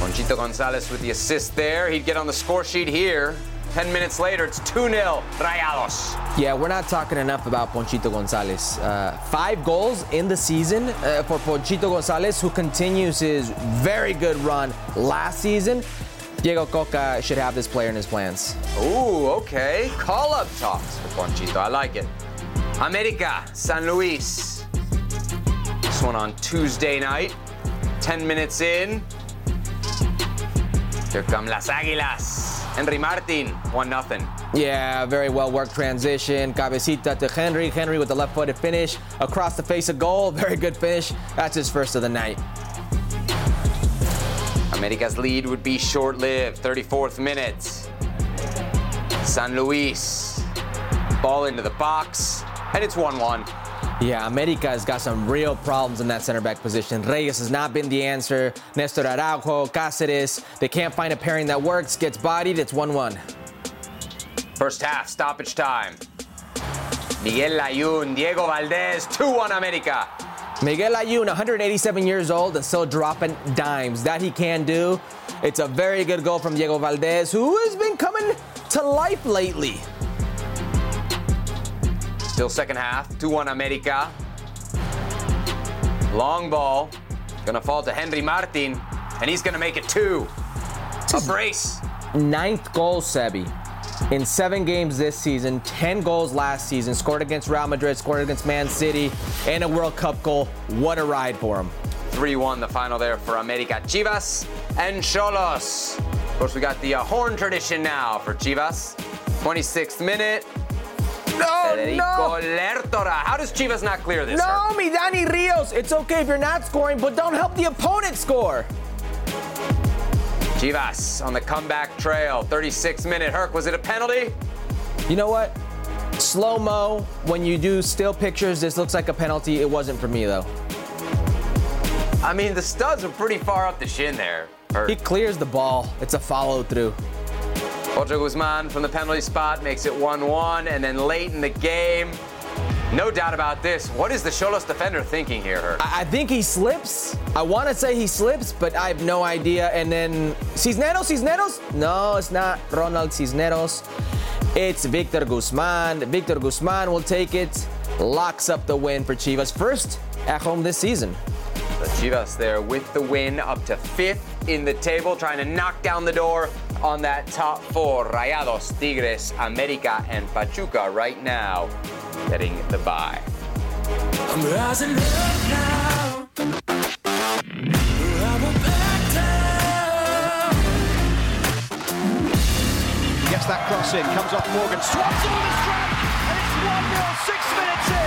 Ponchito Gonzalez with the assist there. He'd get on the score sheet here. 10 minutes later, it's 2 0 Rayados. Yeah, we're not talking enough about Ponchito Gonzalez. Uh, five goals in the season uh, for Ponchito Gonzalez, who continues his very good run last season. Diego Cocca should have this player in his plans. Ooh, okay. Call up talks for Ponchito. I like it. America, San Luis. This one on Tuesday night. 10 minutes in. Here come Las Águilas. Henry Martin, 1 0. Yeah, very well worked transition. Cabecita to Henry. Henry with the left footed finish across the face of goal. Very good finish. That's his first of the night. America's lead would be short lived. 34th minute. San Luis. Ball into the box. And it's 1 1. Yeah, America has got some real problems in that center back position. Reyes has not been the answer. Nestor Araujo, Cáceres, they can't find a pairing that works. Gets bodied, it's 1 1. First half, stoppage time. Miguel Layun, Diego Valdez, 2 1 America. Miguel Layun, 187 years old and still dropping dimes. That he can do. It's a very good goal from Diego Valdez, who has been coming to life lately. Still second half, 2 1 America. Long ball, gonna fall to Henry Martin, and he's gonna make it two. A brace. Ninth goal, Sebi. In seven games this season, 10 goals last season, scored against Real Madrid, scored against Man City, and a World Cup goal. What a ride for him. 3 1 the final there for America. Chivas and Xolos. Of course, we got the uh, horn tradition now for Chivas. 26th minute. No, Federico no, Lertora. How does Chivas not clear this? no, mi Danny Rios. It's okay if you're not scoring, but don't help the opponent score. Chivas on the comeback trail. 36 minute. Herc, was it a penalty? You know what? Slow mo, when you do still pictures, this looks like a penalty. It wasn't for me, though. I mean, the studs are pretty far up the shin there. Herc. He clears the ball. It's a follow through. Pocho Guzman from the penalty spot makes it 1 1. And then late in the game, no doubt about this. What is the Xolos defender thinking here, Herc? I I think he slips. I want to say he slips, but I have no idea. And then Cisneros, Cisneros? No, it's not Ronald Cisneros. It's Victor Guzman. Victor Guzman will take it. Locks up the win for Chivas. First at home this season. The Chivas there with the win up to fifth in the table, trying to knock down the door on that top four. Rayados, Tigres, America, and Pachuca right now getting the bye. Gets that cross in, comes off Morgan, swats it on the strap, and it's 1 0, six minutes in.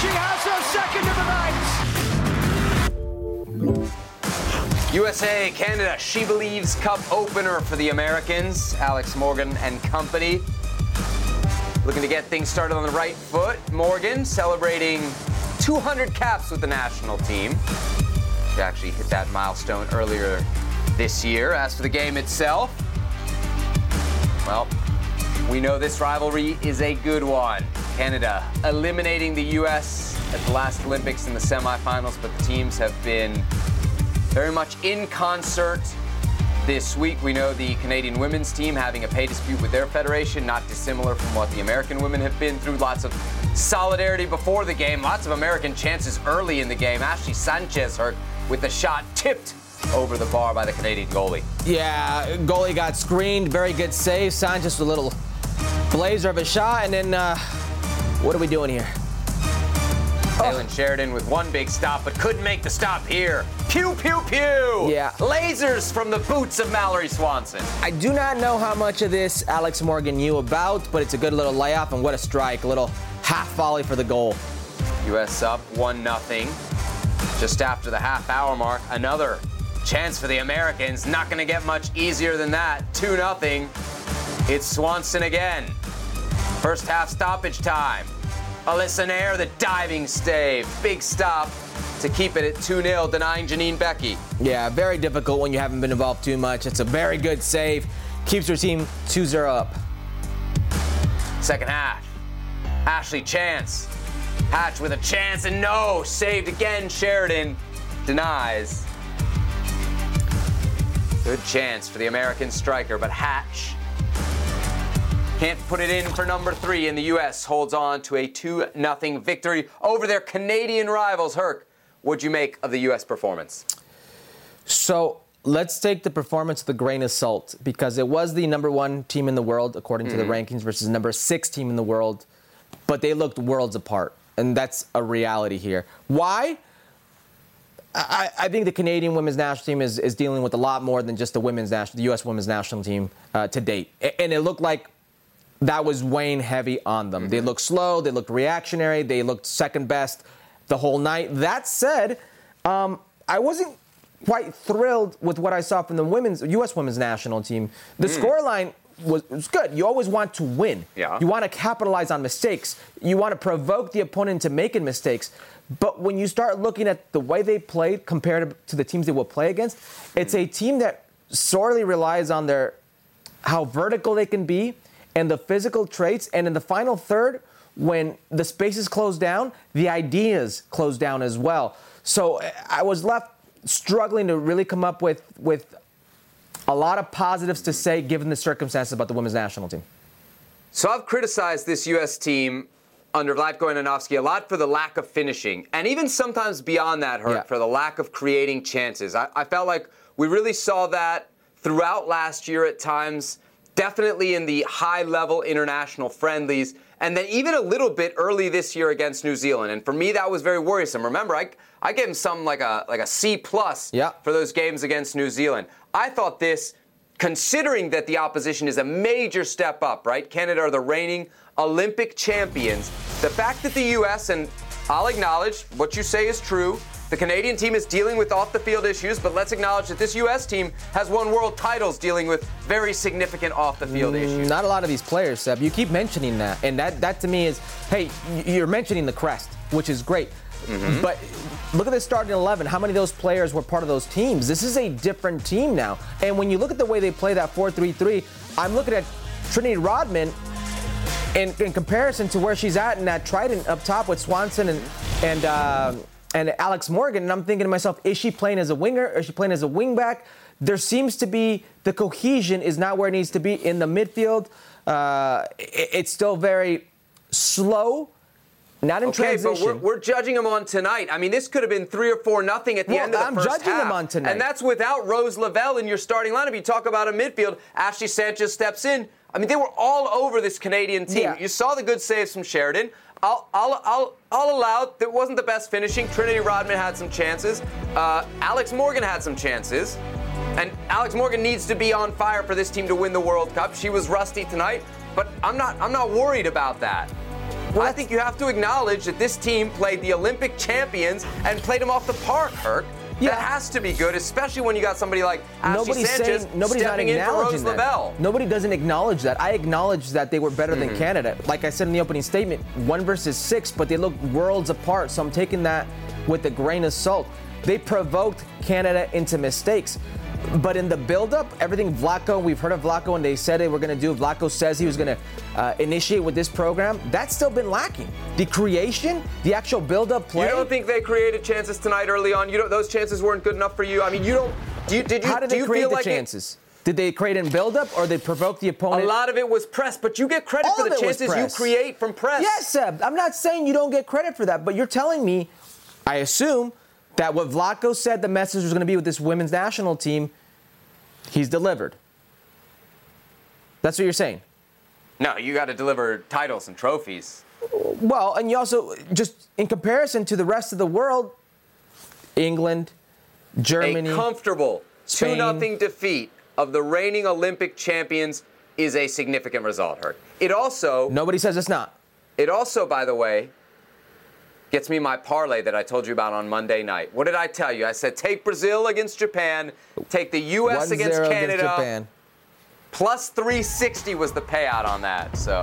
She has her second of the night. USA, Canada, SheBelieves Cup opener for the Americans, Alex Morgan and company. Looking to get things started on the right foot. Morgan celebrating 200 caps with the national team. She actually hit that milestone earlier this year. As for the game itself, well, we know this rivalry is a good one. Canada eliminating the U.S. at the last Olympics in the semifinals, but the teams have been very much in concert this week. We know the Canadian women's team having a pay dispute with their federation, not dissimilar from what the American women have been through. Lots of solidarity before the game, lots of American chances early in the game. Ashley Sanchez hurt with the shot tipped over the bar by the Canadian goalie. Yeah, goalie got screened. Very good save. Sanchez a little blazer of a shot. And then, uh, what are we doing here? Taylor Sheridan with one big stop, but couldn't make the stop here. Pew, pew, pew. Yeah. Lasers from the boots of Mallory Swanson. I do not know how much of this Alex Morgan knew about, but it's a good little layoff and what a strike. A little half volley for the goal. U.S. up 1 0. Just after the half hour mark, another chance for the Americans. Not going to get much easier than that. 2 0. It's Swanson again. First half stoppage time. Alyssa Naeher, the diving stave. Big stop to keep it at 2 0, denying Janine Beckie. Yeah, very difficult when you haven't been involved too much. It's a very good save. Keeps your team 2 0 up. Second half. Ashley Chance. Hatch with a chance and no. Saved again. Sheridan denies. Good chance for the American striker, but Hatch can't put it in for number three, and the U.S. holds on to a 2 0 victory over their Canadian rivals. Herc, what'd you make of the U.S. performance? So let's take the performance with a grain of salt because it was the number one team in the world according to the rankings versus number six team in the world, but they looked worlds apart, and that's a reality here. Why? I, I think the Canadian women's national team is, is dealing with a lot more than just the women's national, the U.S. women's national team uh, to date, and it looked like that was weighing heavy on them. They mm-hmm. looked slow, they looked reactionary, they looked second best the whole night. That said, um, I wasn't quite thrilled with what I saw from the women's U.S. women's national team. The mm. scoreline was, was good. You always want to win. Yeah. You want to capitalize on mistakes. You want to provoke the opponent to making mistakes. But when you start looking at the way they played compared to the teams they will play against, it's mm. a team that sorely relies on their how vertical they can be and the physical traits. And in the final third, when the spaces close down, the ideas close down as well. So I was left struggling to really come up with with a lot of positives to say given the circumstances about the women's national team. So I've criticized this U.S. team under Vlatko Andonovski a lot for the lack of finishing, and even sometimes beyond that, Herc, Yeah. for the lack of creating chances. I, I felt like we really saw that throughout last year at times, definitely in the high-level international friendlies, and then even a little bit early this year against New Zealand. And for me, that was very worrisome. Remember, I, I gave him something like a like a C plus Yeah. for those games against New Zealand. I thought this considering that the opposition is a major step up, right? Canada are the reigning Olympic champions. The fact that the U.S., and I'll acknowledge what you say is true, the Canadian team is dealing with off the field issues, but let's acknowledge that this U.S. team has won world titles dealing with very significant off the field issues. Not a lot of these players, Seb. You keep mentioning that, and that that to me is, hey, you're mentioning the crest, which is great. But look at the starting 11. How many of those players were part of those teams? This is a different team now. And when you look at the way they play that 4-3-3, I'm looking at Trinity Rodman in, in comparison to where she's at in that trident up top with Swanson and and uh, and Alex Morgan, and I'm thinking to myself, is she playing as a winger? Or is she playing as a wingback? There seems to be the cohesion is not where it needs to be in the midfield. Uh, it- it's still very slow, not in Okay, transition. but we're, we're judging them on tonight. I mean, this could have been three or four nothing at the Well, end of the I'm first judging them on tonight. and that's without Rose Lavelle in your starting lineup. You talk about a midfield. Ashley Sanchez steps in. I mean, they were all over this Canadian team. Yeah. You saw the good saves from Sheridan. I'll, I'll, I'll, I'll allow that wasn't the best finishing. Trinity Rodman had some chances. Uh, Alex Morgan had some chances. And Alex Morgan needs to be on fire for this team to win the World Cup. She was rusty tonight, but I'm not I'm not worried about that. Well, I think you have to acknowledge that this team played the Olympic champions and played them off the park, Herc. Yeah. That has to be good, especially when you got somebody like Ashley nobody's Sanchez saying nobody's not stepping in for acknowledging Rose that. Lavelle. Nobody doesn't acknowledge that. I acknowledge that they were better Mm-hmm. than Canada. Like I said in the opening statement, one versus six, but they look worlds apart. So I'm taking that with a grain of salt. They provoked Canada into mistakes. But in the build-up, everything Vlatko, we've heard of Vlatko, and they said they were going to do. Vlatko says he was going to uh, initiate with this program. That's still been lacking. The creation, the actual build-up play. You don't think they created chances tonight early on? You don't, those chances weren't good enough for you. I mean, you don't. Do you, did you? How did do they you create feel the like it- chances? Did they create in build-up, or they provoke the opponent? a lot of it was press, but you get credit All for the chances you create from press. Yes, Seb. I'm not saying you don't get credit for that, but you're telling me, I assume, that what Vlatko said the message was going to be with this women's national team, he's delivered. That's what you're saying. No, you got to deliver titles and trophies. Well, and you also just in comparison to the rest of the world, England, Germany, a comfortable 2 Spain. 0 defeat of the reigning Olympic champions is a significant result, Herc. It also, nobody says it's not. it also, by the way, gets me my parlay that I told you about on Monday night. What did I tell you? I said take Brazil against Japan, take the U.S. 1-0 against Canada. Japan. Plus 360 was the payout on that. So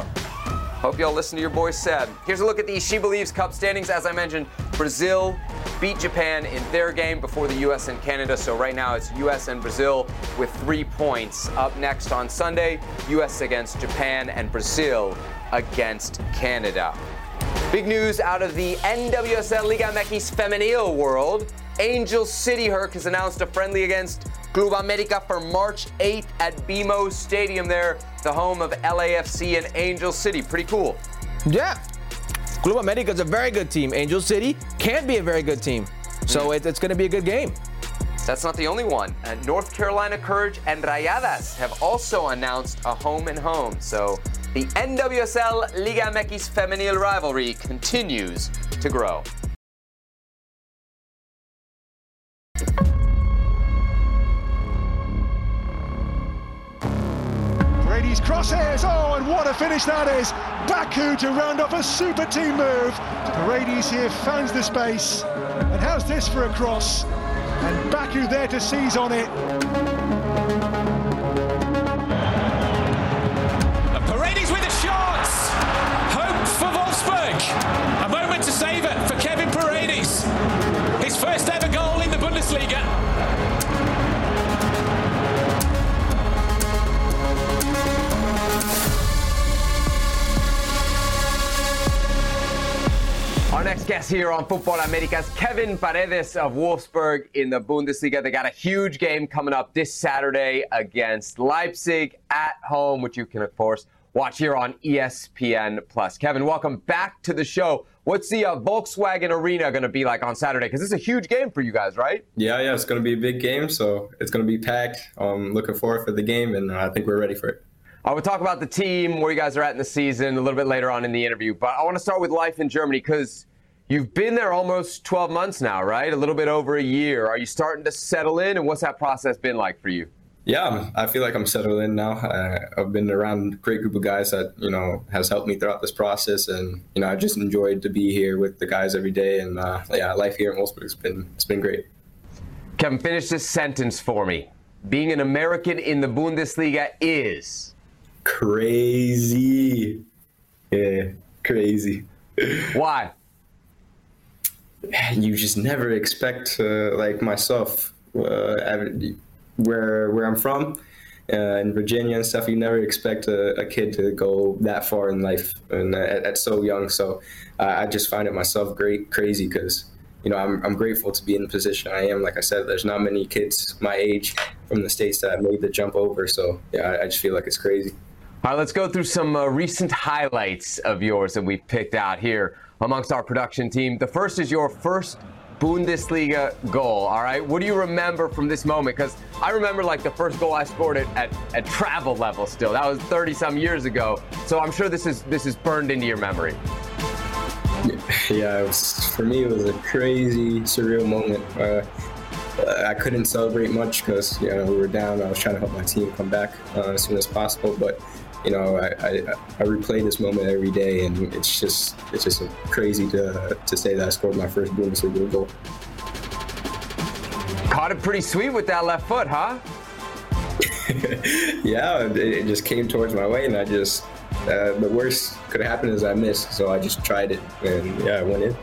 hope y'all listen to your boy Seb. Here's a look at the SheBelieves Cup standings. As I mentioned, Brazil beat Japan in their game before the U.S. and Canada. So right now it's U.S. and Brazil with three points. Up next on Sunday, U.S. against Japan and Brazil against Canada. Big news out of the NWSL Liga MX Femenil world. Angel City Herc has announced a friendly against Club America for March 8th at BMO Stadium there, the home of LAFC and Angel City. Pretty cool. Yeah. Club America is a very good team. Angel City can't be a very good team. So it, it's going to be a good game. That's not the only one. Uh, North Carolina Courage and Rayadas have also announced a home and home. So the NWSL Liga MX Femenil rivalry continues to grow. Brady's crosshairs. Oh, and what a finish that is. Baku to round off a super team move. Paredes here fans the space. And how's this for a cross? And Baku there to seize on it. First ever goal in the Bundesliga. Our next guest here on Futbol Americas, Kevin Paredes of Wolfsburg in the Bundesliga. They got a huge game coming up this Saturday against Leipzig at home, which you can, of course, watch here on ESPN Plus. Kevin, welcome back to the show. What's the uh, Volkswagen Arena going to be like on Saturday? Because it's a huge game for you guys, right? Yeah, yeah, it's going to be a big game, so it's going to be packed. I'm looking forward for the game, and I think we're ready for it. I will talk about the team, where you guys are at in the season, a little bit later on in the interview. But I want to start with life in Germany because you've been there almost 12 months now, right? A little bit over a year. Are you starting to settle in, and what's that process been like for you? Yeah, I'm- feel like I'm settled in now. Uh, I've been around a great group of guys that you know has helped me throughout this process, and you know I just enjoyed to be here with the guys every day. And uh, yeah, life here in Wolfsburg has been it's been great. Kevin, finish this sentence for me. Being an American in the Bundesliga is. Crazy, yeah, crazy. Why? you just never expect uh, like myself uh, where where I'm from uh, in Virginia and stuff you never expect a, a kid to go that far in life and uh, at, at so young. So uh, I just find it myself great crazy because you know I'm, I'm grateful to be in the position I am. Like I said there's not many kids my age from the states that made the jump over. So yeah I, I just feel like it's crazy. All right, let's go through some uh, recent highlights of yours that we've picked out here amongst our production team. The first is your first Bundesliga goal. All right, what do you remember from this moment? Because I remember like the first goal I scored at, at, at travel level. Still, that was 30 some years ago. So I'm sure this is this is burned into your memory. yeah, it was, for me, it was a crazy, surreal moment. Uh, I couldn't celebrate much because you know we were down. I was trying to help my team come back uh, as soon as possible, but you know I, I, I replay this moment every day, and it's just it's just crazy to to say that I scored my first Bundesliga goal. Caught it pretty sweet with that left foot, huh? yeah, it, it just came towards my way, and I just uh, the worst could happen is I missed, so I just tried it, and yeah, I went in.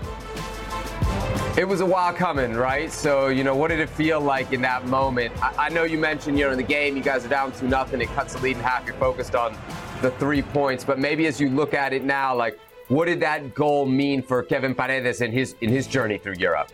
It was a while coming, right? So, you know, what did it feel like in that moment? I, I know you mentioned, you know, in the game, you guys are down 2 nothing. It cuts the lead in half. You're focused on the three points. But maybe as you look at it now, like, what did that goal mean for Kevin Paredes in his in his journey through Europe?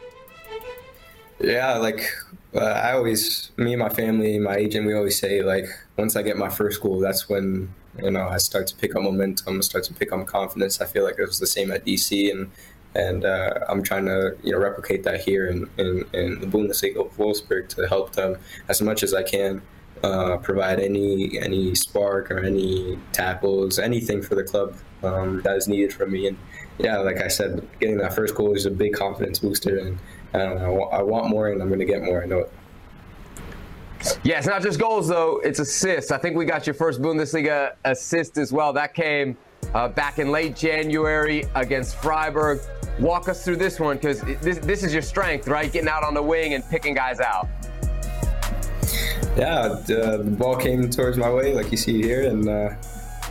Yeah, like uh, I always, me and my family, my agent, we always say like once I get my first goal, that's when you know I start to pick up momentum, start to pick up confidence. I feel like it was the same at DC, and and uh, I'm trying to you know replicate that here in in, in the Bundesliga of Wolfsburg to help them as much as I can. uh, provide any any spark or any tackles, anything for the club um, that is needed from me. And yeah, like I said, getting that first goal is a big confidence booster, and I want more, and I'm going to get more. I know it. Yeah, it's not just goals though; it's assists. I think we got your first Bundesliga assist as well. That came uh, back in late January against Freiburg. Walk us through this one because this, this is your strength, right? Getting out on the wing and picking guys out. Yeah, the, the ball came towards my way, like you see here, and uh,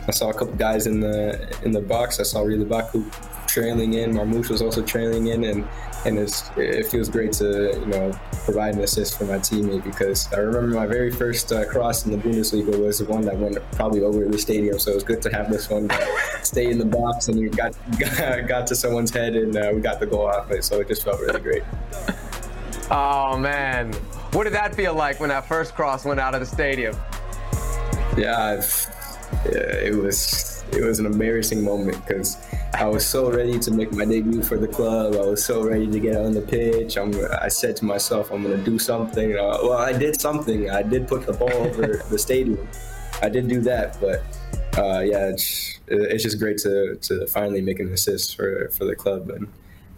I saw a couple guys in the in the box. I saw Ridle Baku trailing in. Marmoush was also trailing in, and and it's, it feels great to you know provide an assist for my teammate because I remember my very first uh, cross in the Bundesliga was the one that went probably over the stadium. So it was good to have this one stay in the box and it got got to someone's head and uh, we got the goal off it. So it just felt really great. Oh man, what did that feel like when that first cross went out of the stadium? Yeah, it was it was an embarrassing moment because I was so ready to make my debut for the club. I was so ready to get on the pitch. I'm, I said to myself, I'm going to do something. Uh, well, I did something. I did put the ball over the stadium. I did do that, but uh, yeah, it's, it's just great to, to finally make an assist for, for the club and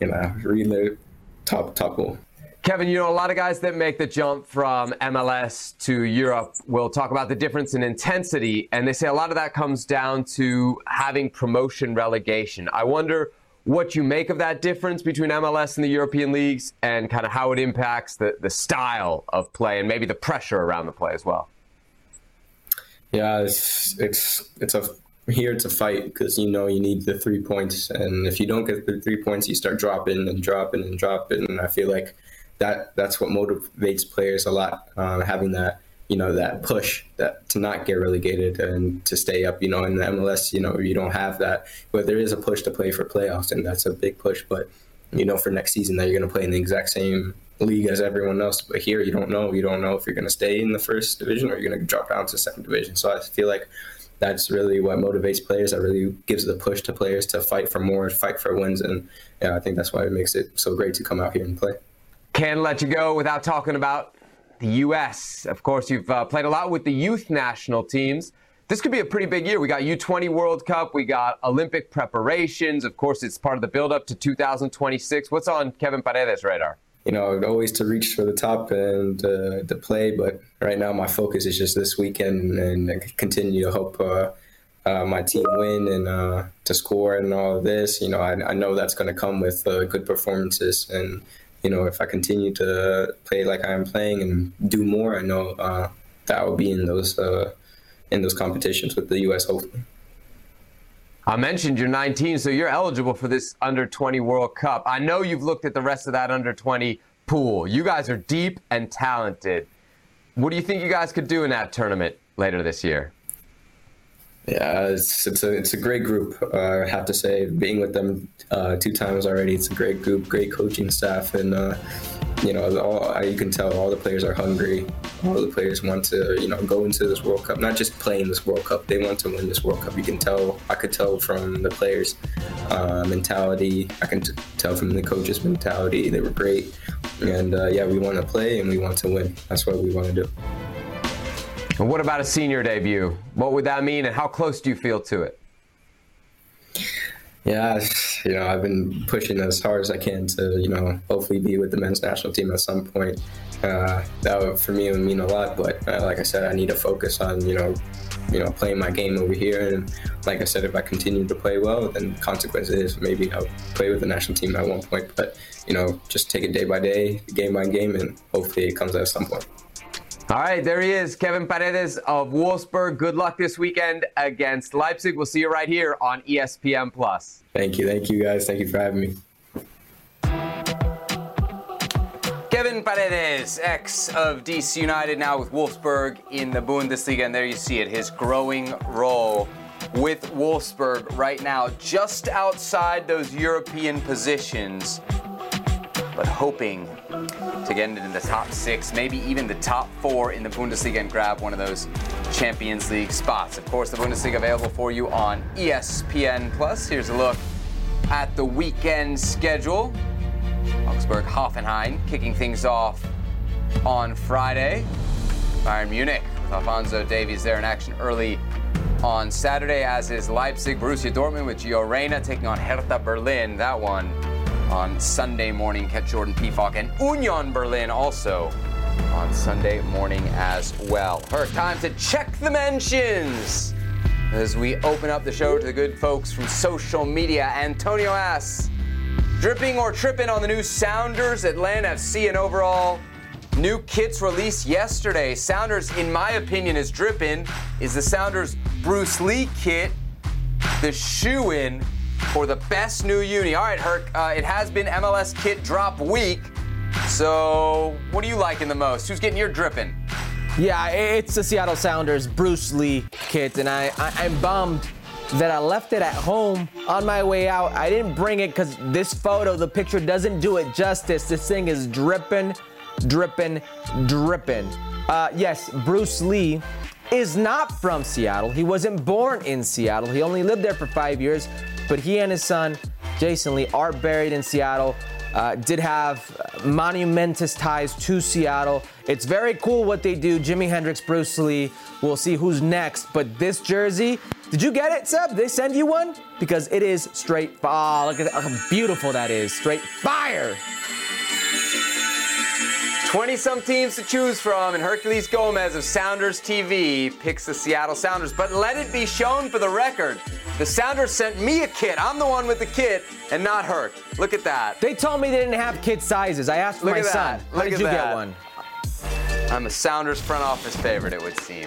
you know really top top goal. Kevin, you know, a lot of guys that make the jump from MLS to Europe will talk about the difference in intensity, and they say a lot of that comes down to having promotion relegation. I wonder what you make of that difference between MLS and the European leagues and kind of how it impacts the, the style of play and maybe the pressure around the play as well. Yeah, it's it's it's a here it's a fight because you know you need the three points, and if you don't get the three points, you start dropping and dropping and dropping. And I feel like that that's what motivates players a lot, uh, having that you know that push that to not get relegated and to stay up. You know, in the MLS, you know, you don't have that, but there is a push to play for playoffs, and that's a big push. But you know, for next season, that you're going to play in the exact same league as everyone else. But here, you don't know. You don't know if you're going to stay in the first division or you're going to drop down to second division. So I feel like that's really what motivates players. That really gives the push to players to fight for more, fight for wins, and yeah, I think that's why it makes it so great to come out here and play. Can't let you go without talking about the U.S. Of course, you've uh, played a lot with the youth national teams. This could be a pretty big year. We got U20 World Cup, we got Olympic preparations. Of course, it's part of the build-up to 2026. What's on Kevin Paredes' radar? You know, always to reach for the top and uh, to play, but right now my focus is just this weekend and continue to hope uh, uh, my team win and uh, to score and all of this. You know, I, I know that's going to come with uh, good performances and you know, if I continue to play like I am playing and do more, I know uh, that I will be in those uh, in those competitions with the U.S. Hopefully. I mentioned you're 19, so you're eligible for this under 20 World Cup. I know you've looked at the rest of that under 20 pool. You guys are deep and talented. What do you think you guys could do in that tournament later this year? Yeah, it's it's a it's a great group. Uh, I have to say, being with them uh, two times already, it's a great group, great coaching staff, and uh, you know, all, you can tell all the players are hungry. All the players want to you know go into this World Cup, not just play in this World Cup. They want to win this World Cup. You can tell. I could tell from the players' uh, mentality. I can t- tell from the coaches' mentality. They were great, and uh, yeah, we want to play and we want to win. That's what we want to do. What about a senior debut? What would that mean, and how close do you feel to it? Yeah, you know, I've been pushing as hard as I can to, you know, hopefully be with the men's national team at some point. Uh, that would, for me would mean a lot. But uh, like I said, I need to focus on, you know, you know, playing my game over here. And like I said, if I continue to play well, then consequence is maybe I'll play with the national team at one point. But you know, just take it day by day, game by game, and hopefully it comes at some point. All right, there he is, Kevin Paredes of Wolfsburg. Good luck this weekend against Leipzig. We'll see you right here on ESPN Plus. Thank you, thank you guys. Thank you for having me. Kevin Paredes, ex of DC United, now with Wolfsburg in the Bundesliga, and there you see it, his growing role with Wolfsburg right now, just outside those European positions, but hoping to get into the top six, maybe even the top four in the Bundesliga and grab one of those Champions League spots. Of course, the Bundesliga available for you on ESPN Plus. Here's a look at the weekend schedule. Augsburg Hoffenheim kicking things off on Friday. Bayern Munich with Alphonso Davies there in action early on Saturday, as is Leipzig, Borussia Dortmund with Gio Reyna taking on Hertha Berlin. That one on Sunday morning. Catch Jordan Pefok and Union Berlin also on Sunday morning as well. Her time to check the mentions as we open up the show to the good folks from social media. Antonio asks, dripping or tripping on the new Sounders Atlanta FC and overall new kits released yesterday. Sounders, in my opinion, is dripping. Is the Sounders Bruce Lee kit the shoe in for the best new uni? All right, Herc, uh, it has been MLS kit drop week. So, what are you liking the most? Who's getting your dripping? Yeah, it's the Seattle Sounders Bruce Lee kit, and I, I am bummed that I left it at home on my way out. I didn't bring it because this photo, the picture doesn't do it justice. This thing is dripping, dripping, dripping. Uh, yes, Bruce Lee is not from Seattle. He wasn't born in Seattle. He only lived there for five years, but he and his son, Jason Lee, are buried in Seattle. Uh, did have monumentous ties to Seattle. It's very cool what they do. Jimi Hendrix, Bruce Lee. We'll see who's next. But this jersey, did you get it, Seb? Did they send you one? Because it is straight. Oh, look at how beautiful that is. Straight fire. 20 some teams to choose from, and Herculez Gomez of Sounders TV picks the Seattle Sounders. But let it be shown for the record the Sounders sent me a kit. I'm the one with the kit, and not Herc. Look at that. They told me they didn't have kid sizes. I asked Look my at son. that. How Look did you that. get one? I'm a Sounders front office favorite, it would seem.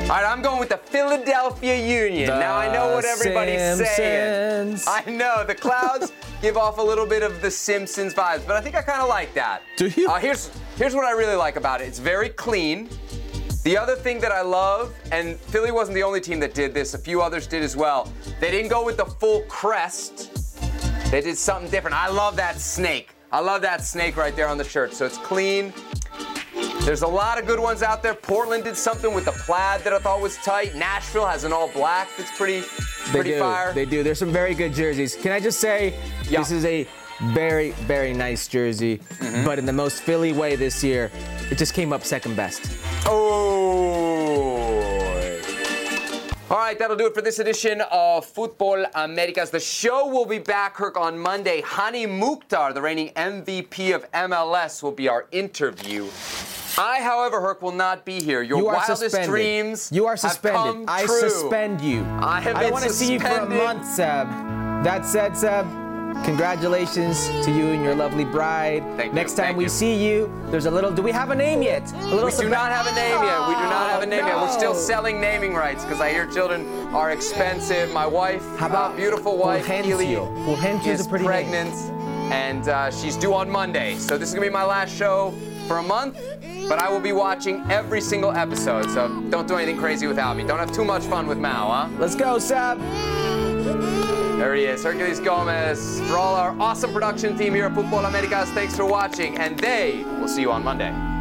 All right, I'm going with the Philadelphia Union. now I know what The everybody's saying. I know the clouds give off a little bit of the Simpsons vibes, but I think I kind of like that. Do you? Uh, here's here's what I really like about it. It's very clean. The other thing that I love, and Philly wasn't the only team that did this, a few others did as well. They didn't go with the full crest. They did something different. I love that snake. I love that snake right there on the shirt. So it's clean. There's a lot of good ones out there. Portland did something with the plaid that I thought was tight. Nashville has an all black that's pretty, They pretty do. fire. They do. There's some very good jerseys. Can I just say, Yeah. this is a very, very nice jersey, Mm-hmm. but in the most Philly way this year, it just came up second best. Oh. All right, that'll do it for this edition of Futbol Americas. The show will be back, Herc, on Monday. Hany Mukhtar, the reigning MVP of MLS, will be our interview. I, however, Herc, will not be here. Your You wildest suspended. dreams You are suspended. come I true. suspend you. I have I want to see you for a month, Seb. That said, Seb, congratulations to you and your lovely bride. Thank you, Next time thank we you. see you, there's a little. Do we have a name yet? A little We do not have a name yet. We do not have a name yet. We're still selling naming rights because I hear children are expensive. My wife, How my about beautiful wife, Fulgencio? Fulgencio is is a pretty pregnant, and uh, she's due on Monday. So this is gonna be my last show for a month. But I will be watching every single episode. So don't do anything crazy without me. Don't have too much fun with Mao, huh? Let's go, Seb. There he is, Herculez Gomez. For all our awesome production team here at Futbol Americas, thanks for watching, and they will see you on Monday.